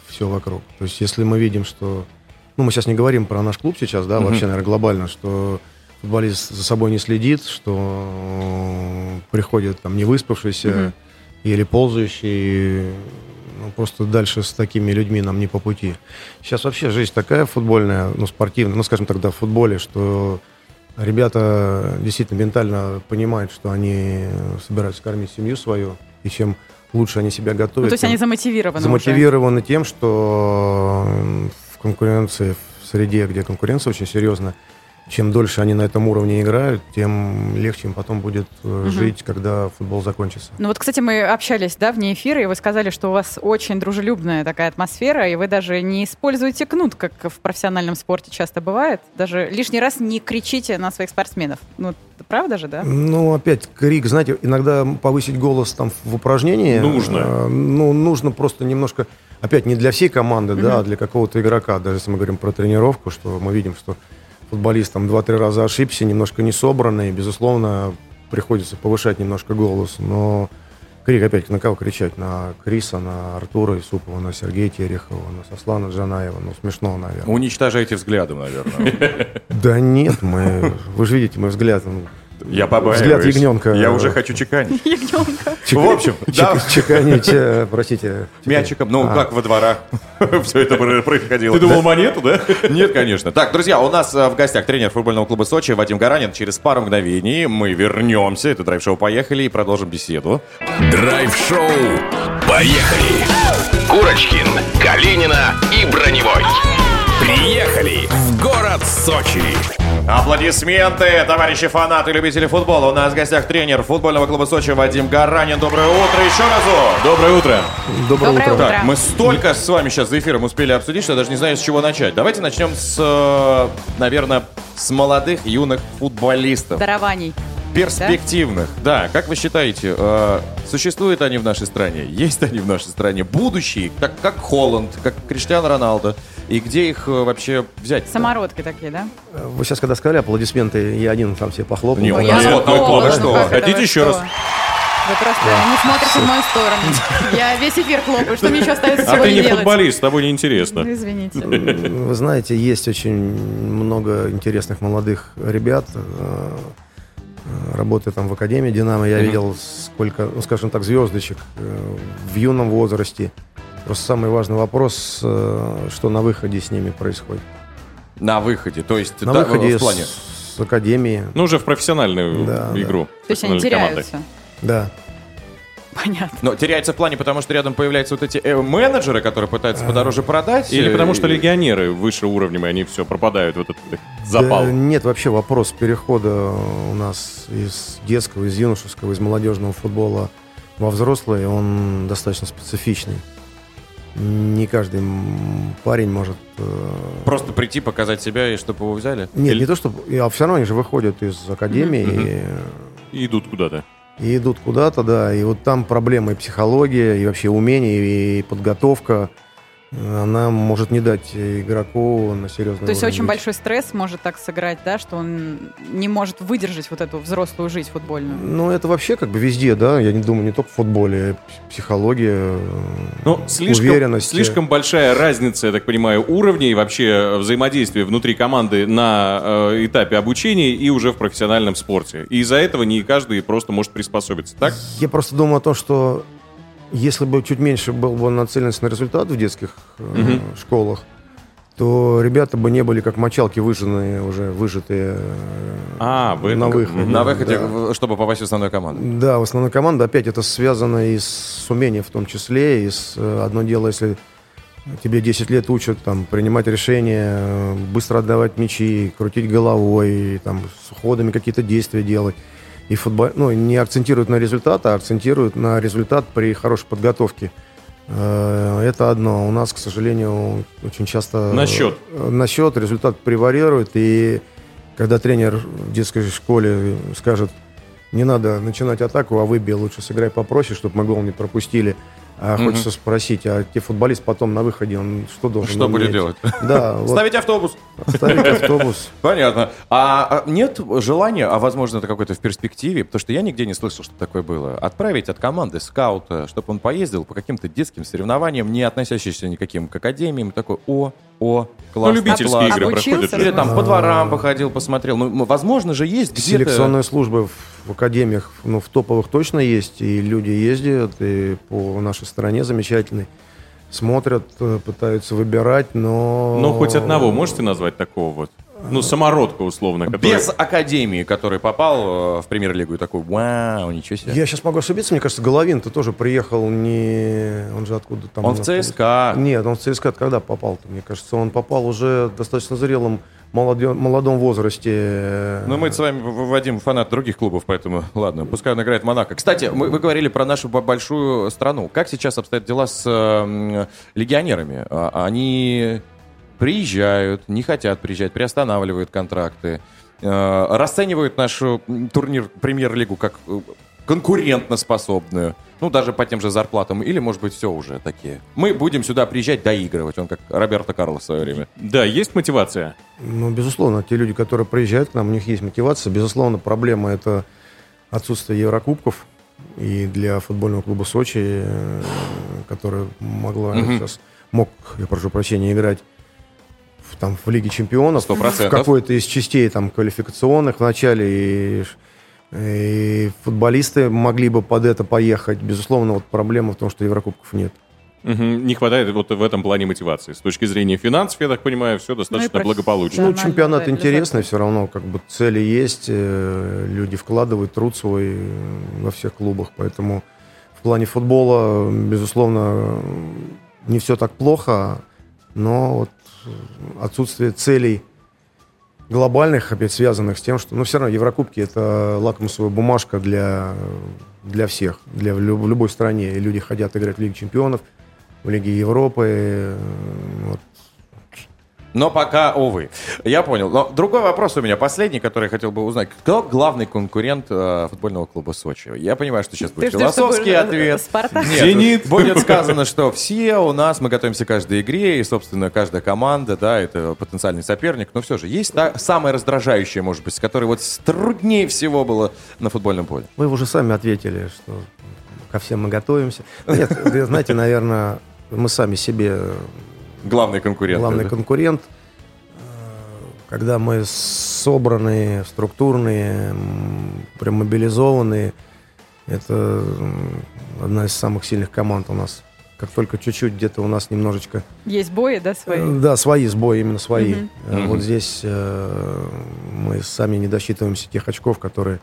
все вокруг. То есть если мы видим, что... Ну, мы сейчас не говорим про наш клуб сейчас, да, Мгм. вообще, наверное, глобально, что футболист за собой не следит, что э, приходит там не выспавшийся Мгм. или ползающий, ну, просто дальше с такими людьми нам не по пути. Сейчас вообще жизнь такая футбольная, ну, спортивная, ну, скажем тогда в футболе, что ребята действительно ментально понимают, что они собираются кормить семью свою, и чем лучше они себя готовят, Ну, то есть они замотивированы уже. замотивированы тем, что в конкуренции, в среде, где конкуренция очень серьезная, чем дольше они на этом уровне играют, тем легче им потом будет Мгм. жить, когда футбол закончится. Ну вот, кстати, мы общались, да, вне эфира, и вы сказали, что у вас очень дружелюбная такая атмосфера, и вы даже не используете кнут, как в профессиональном спорте часто бывает. Даже лишний раз не кричите на своих спортсменов. Ну, правда же, да? Ну, опять, крик, знаете, иногда повысить голос там в упражнении. Нужно. э, ну, нужно просто немножко, опять, не для всей команды, да, а для какого-то игрока. Даже если мы говорим про тренировку, что мы видим, что футболист там два-три раза ошибся, немножко не собранный, безусловно, приходится повышать немножко голос. Но крик, опять, на кого кричать? На Криса, на Артура Исупова, на Сергея Терехова, на Сослана Джанаева. Ну, смешно, наверное. Уничтожаете взглядом, наверное. Да нет, мы, вы же видите, мой взгляд, он- Я побаиваюсь. Взгляд ягненка. Я уже хочу чеканить. Ягненка. Чек- В общем, чек- да. чеканить, э, простите. Мячиком, ну, А. как во дворах все это про- происходило. Ты думал, монету, да? Нет, конечно. Так, друзья, у нас э, в гостях тренер футбольного клуба Сочи Вадим Гаранин. Через пару мгновений мы вернемся. Это драйв-шоу «Поехали» и продолжим беседу. Драйв-шоу. Поехали! Курочкин, Калинина и Броневой. Приехали в город Сочи. Аплодисменты, товарищи фанаты, любители футбола. У нас в гостях тренер футбольного клуба Сочи Вадим Гаранин. Доброе утро еще разок. Доброе утро. Доброе, Доброе утро. Так, мы столько с вами сейчас за эфиром успели обсудить, что я даже не знаю, с чего начать. Давайте начнем с, э, наверное, с молодых юных футболистов. Дарований. Перспективных. Да, как вы считаете, э, существуют они в нашей стране? Есть они в нашей стране? Будущие, как, как Холланд, как Криштиану Роналдо? И где их э, вообще взять? Самородки такие, да? Вы сейчас, когда сказали аплодисменты, я один сам себе похлопал. Не, у Ой, нас я вот ну что? Хотите вы еще что? раз? Вы просто не смотрите в мою сторону. Я весь эфир хлопаю. Что мне еще остается А ты сегодня не делать? футболист, с тобой неинтересно. Ну, извините. Вы знаете, есть очень много интересных молодых ребят. Работая там в Академии «Динамо», я Мгм. видел сколько, ну, скажем так, звездочек э, в юном возрасте. Просто самый важный вопрос, э, что на выходе с ними происходит. На выходе, то есть На да, выходе в плане. с, с Академии. Ну, уже в профессиональную Да, да. игру. То есть они теряются. Да. Понятно. Но теряется в плане, потому что рядом появляются вот эти э, менеджеры, которые пытаются подороже продать. Или э, потому что легионеры выше уровнем, и они все пропадают в этот запал. Да нет, вообще вопрос перехода у нас из детского, из юношеского, из молодежного футбола во взрослый, он достаточно специфичный. Не каждый парень может... э, Просто прийти, показать себя, и чтобы его взяли? Нет, не то, что... А все равно они же выходят из академии и, И идут куда-то. И идут куда-то, да. И вот там проблемы и психология, и вообще умение, и подготовка. Она может не дать игроку на серьезный То есть очень выйти. большой стресс может так сыграть, да, что он не может выдержать вот эту взрослую жизнь футбольную. Ну, это вообще как бы везде, да. Я не думаю, не только в футболе. Психология, Ну, слишком, уверенность. слишком большая разница, я так понимаю, уровней и вообще взаимодействия внутри команды на э, этапе обучения и уже в профессиональном спорте. И из-за этого не каждый просто может приспособиться, так? Я просто думаю о том, что если бы чуть меньше был бы нацеленность на результат в детских э, школах, то ребята бы не были как мочалки выжженные, уже выжатые э, А, в этом на выходе. На выходе, Да. чтобы попасть в основную команду. Да, в основной команде опять это связано и с умением в том числе, и с э, одно дело, если тебе 10 лет учат там принимать решения, э, быстро отдавать мячи, крутить головой, там с уходами какие-то действия делать. И футбол, ну, не акцентируют на результат, а акцентируют на результат при хорошей подготовке. Э, Это одно. У нас, к сожалению, очень часто... На счет. На счет результат превалирует, и когда тренер в детской школе скажет, не надо начинать атаку, а выбей, лучше сыграй попроще, чтобы мы гол не пропустили. А Мгм. хочется спросить, а те футболист потом на выходе, он что должен Что будет делать? Да. вот. Ставить автобус. Ставить автобус. Понятно. А а нет желания, а возможно это какое-то в перспективе, потому что я нигде не слышал, что такое было, отправить от команды скаута, чтобы он поездил по каким-то детским соревнованиям, не относящимся никаким к академиям, такой, о, о, класс. любительские класс». игры проходят. Или там по дворам походил, посмотрел. Ну, возможно же есть где-то... Селекционные службы в, в академиях, ну, в топовых точно есть, и люди ездят, и по нашей стране замечательной. Смотрят, э, пытаются выбирать, но... Ну, хоть одного можете назвать такого вот? Ну, самородка, условно, который... Без академии, который попал э, в премьер-лигу и такой, вау, ничего себе. Я сейчас могу ошибиться, мне кажется, Головин-то тоже приехал не... Он же откуда там... Он в ЦСКА. Нет, он в ЦСКА когда попал-то? Мне кажется, он попал уже в достаточно зрелом молодем, молодом возрасте. Ну, мы с вами, Вадим, фанат других клубов, поэтому ладно, пускай он играет в Монако. Кстати, мы, вы говорили про нашу бо- большую страну. Как сейчас обстоят дела с э, легионерами? А- Они приезжают, не хотят приезжать, приостанавливают контракты, э, расценивают нашу турнир премьер-лигу как э, конкурентоспособную, ну, даже по тем же зарплатам, или, может быть, все уже такие. Мы будем сюда приезжать доигрывать, он как Роберто Карлос в свое время. Да, есть мотивация? Ну, безусловно, те люди, которые приезжают к нам, у них есть мотивация. Безусловно, проблема это отсутствие Еврокубков. И для футбольного клуба Сочи, э, который могла сейчас, мог, я прошу прощения, играть в, там, в Лиге Чемпионов. Сто В процентов. какой-то из частей там, квалификационных в начале. И, и футболисты могли бы под это поехать. Безусловно, вот проблема в том, что Еврокубков нет. Мгм, Не хватает вот в этом плане мотивации. С точки зрения финансов, я так понимаю, все достаточно благополучно. Ну, чемпионат интересный, все равно как бы цели есть, э, люди вкладывают труд свой э, во всех клубах, поэтому в плане футбола, безусловно, не все так плохо, но вот отсутствие целей глобальных, опять связанных с тем, что, ну, все равно Еврокубки это лакмусовая бумажка для, для всех, для в лю- в любой стране. И люди хотят играть в Лиге Чемпионов, в Лиге Европы, э, вот, Но пока, увы. Я понял. Но другой вопрос у меня, последний, который я хотел бы узнать. Кто главный конкурент э, футбольного клуба Сочи? Я понимаю, что сейчас будет что философский будет, э, ответ. «Спартак»? Нет, «Зенит». будет сказано, что все у нас, мы готовимся к каждой игре, и, собственно, каждая команда, да, это потенциальный соперник. Но все же, есть та, самое раздражающее, может быть, с которой вот труднее всего было на футбольном поле? Вы уже сами ответили, что ко всем мы готовимся. Нет, вы знаете, наверное, мы сами себе Главный конкурент. главный да? конкурент. Когда мы собранные, структурные, прям мобилизованные, это одна из самых сильных команд у нас. Как только чуть-чуть где-то у нас немножечко Есть бои, да, свои? Э, Да, свои сбои, именно свои. Мгм. Вот здесь э, мы сами не досчитываемся тех очков, которые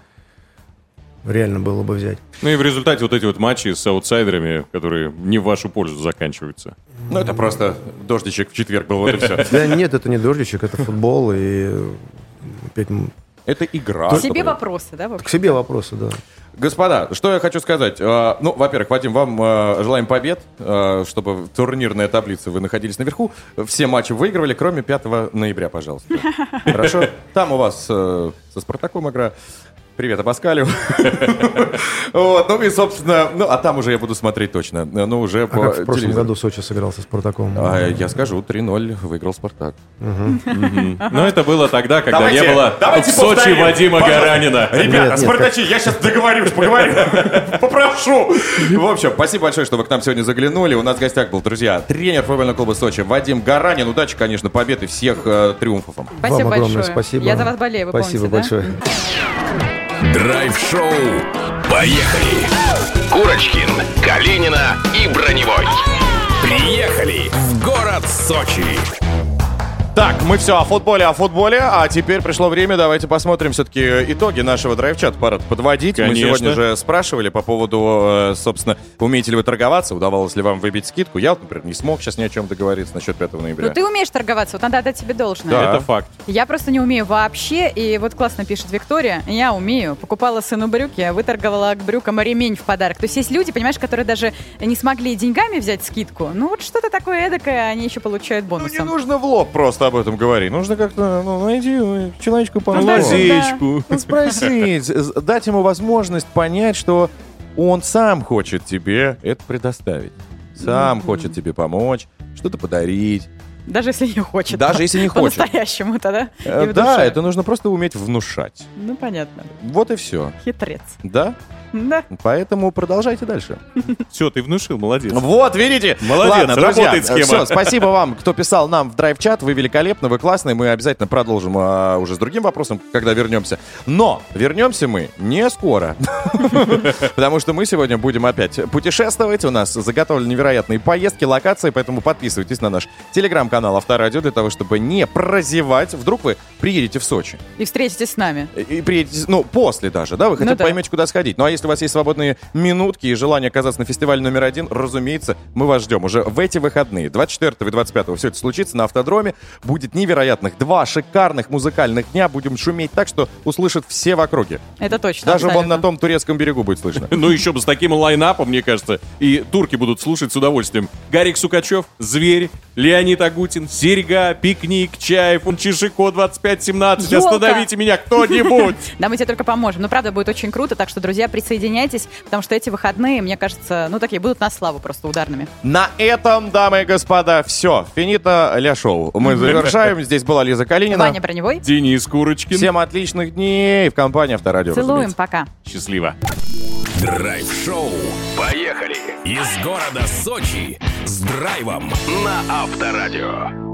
реально было бы взять. Ну и в результате вот эти вот матчи с аутсайдерами, которые не в вашу пользу заканчиваются. Ну, это просто дождичек в четверг был, вот и все. Да нет, это не дождичек, это футбол, и опять Это игра. К себе вопросы, да, к себе вопросы, да. Господа, что я хочу сказать. Э, Ну, во-первых, Вадим, вам э, желаем побед, э, чтобы в турнирной таблице вы находились наверху. Все матчи выигрывали, кроме 5 ноября, пожалуйста. Хорошо? Там у вас э, со Спартаком игра. Привет, Абаскалю. Вот, ну и, собственно, ну, а там уже я буду смотреть точно. Ну, уже А по как в прошлом телевизору. году Сочи сыграл со Спартаком? А, я скажу, 3-0 выиграл Спартак. Но это было тогда, когда Давайте- не было в Сочи Вадима пожалуйста. Гаранина. Ребята, спартачи, я сейчас договорюсь, поговорю. Попрошу. В общем, спасибо большое, что вы к нам сегодня заглянули. У нас в гостях был, друзья, тренер футбольного клуба Сочи Вадим Гаранин. Удачи, конечно, побед и всех э, триумфов вам. Спасибо Вам огромное большое. спасибо. Я за вас болею, вы Спасибо помните, да? Драйв-шоу. Поехали! Курочкин, Калинина и Броневой. Приехали в город Сочи. Так, мы все о футболе, о футболе, а теперь пришло время, давайте посмотрим все-таки итоги нашего драйв-чата, пора подводить. Конечно. Мы сегодня же спрашивали по поводу, э, собственно, умеете ли вы торговаться, удавалось ли вам выбить скидку. Я, вот, например, не смог сейчас ни о чем договориться насчет 5 ноября. Ну ты умеешь торговаться, вот надо отдать тебе должное. Да. Это факт. Я просто не умею вообще, и вот классно пишет Виктория, я умею. Покупала сыну брюки, а выторговала к брюкам ремень в подарок. То есть есть люди, понимаешь, которые даже не смогли деньгами взять скидку, ну вот что-то такое эдакое они еще получают Ну, не бонусом. нужно в лоб просто. Просто об этом говори. Нужно как-то ну, найти ну, человечку по Лазечку. Спросить, з- дать ему возможность понять, что он сам хочет тебе это предоставить. Сам Мгм. хочет тебе помочь, что-то подарить. Даже если не хочет. Даже если не хочет. По-настоящему-то, да? Э, Да, это нужно просто уметь внушать. Ну, понятно. Вот и все. Хитрец. Да? Да. Поэтому продолжайте дальше. Все, ты внушил, молодец. Вот, видите? Молодец, Ладно, друзья, работает схема. Все, спасибо вам, кто писал нам в драйв-чат. Вы великолепны, вы классные. Мы обязательно продолжим а, уже с другим вопросом, когда вернемся. Но вернемся мы не скоро. Потому что мы сегодня будем опять путешествовать. У нас заготовлены невероятные поездки, локации, поэтому подписывайтесь на наш телеграм-канал Авторадио для того, чтобы не прозевать. Вдруг вы приедете в Сочи. И встретитесь с нами. И приедете, ну, после даже, да? Вы хотя бы Ну да. поймете, куда сходить. Ну, а если у вас есть свободные минутки и желание оказаться на фестивале номер один, разумеется, мы вас ждем уже в эти выходные. 24 и 25 все это случится на автодроме. Будет невероятных два шикарных музыкальных дня. Будем шуметь так, что услышат все в округе. Это точно. Даже вон абсолютно. на том турецком берегу будет слышно. Ну, еще бы с таким лайнапом, мне кажется, и турки будут слушать с удовольствием. Гарик Сукачев, Зверь, Леонид Агутин, Серега, Пикник, Чаев, Чешико 2517. Ёлка. Остановите меня кто-нибудь! Да, мы тебе только поможем. Ну, правда, будет очень круто, так что, друзья, присоединяйтесь, потому что эти выходные, мне кажется, ну, такие будут на славу просто ударными. На этом, дамы и господа, все. Финита ля шоу. Мы завершаем. Здесь была Лиза Калинина. Ваня Броневой. Денис Курочкин. Всем отличных дней в компании Авторадио. Целуем, пока. Счастливо. Драйв-шоу. Поехали! Из города Сочи с драйвом на Авторадио.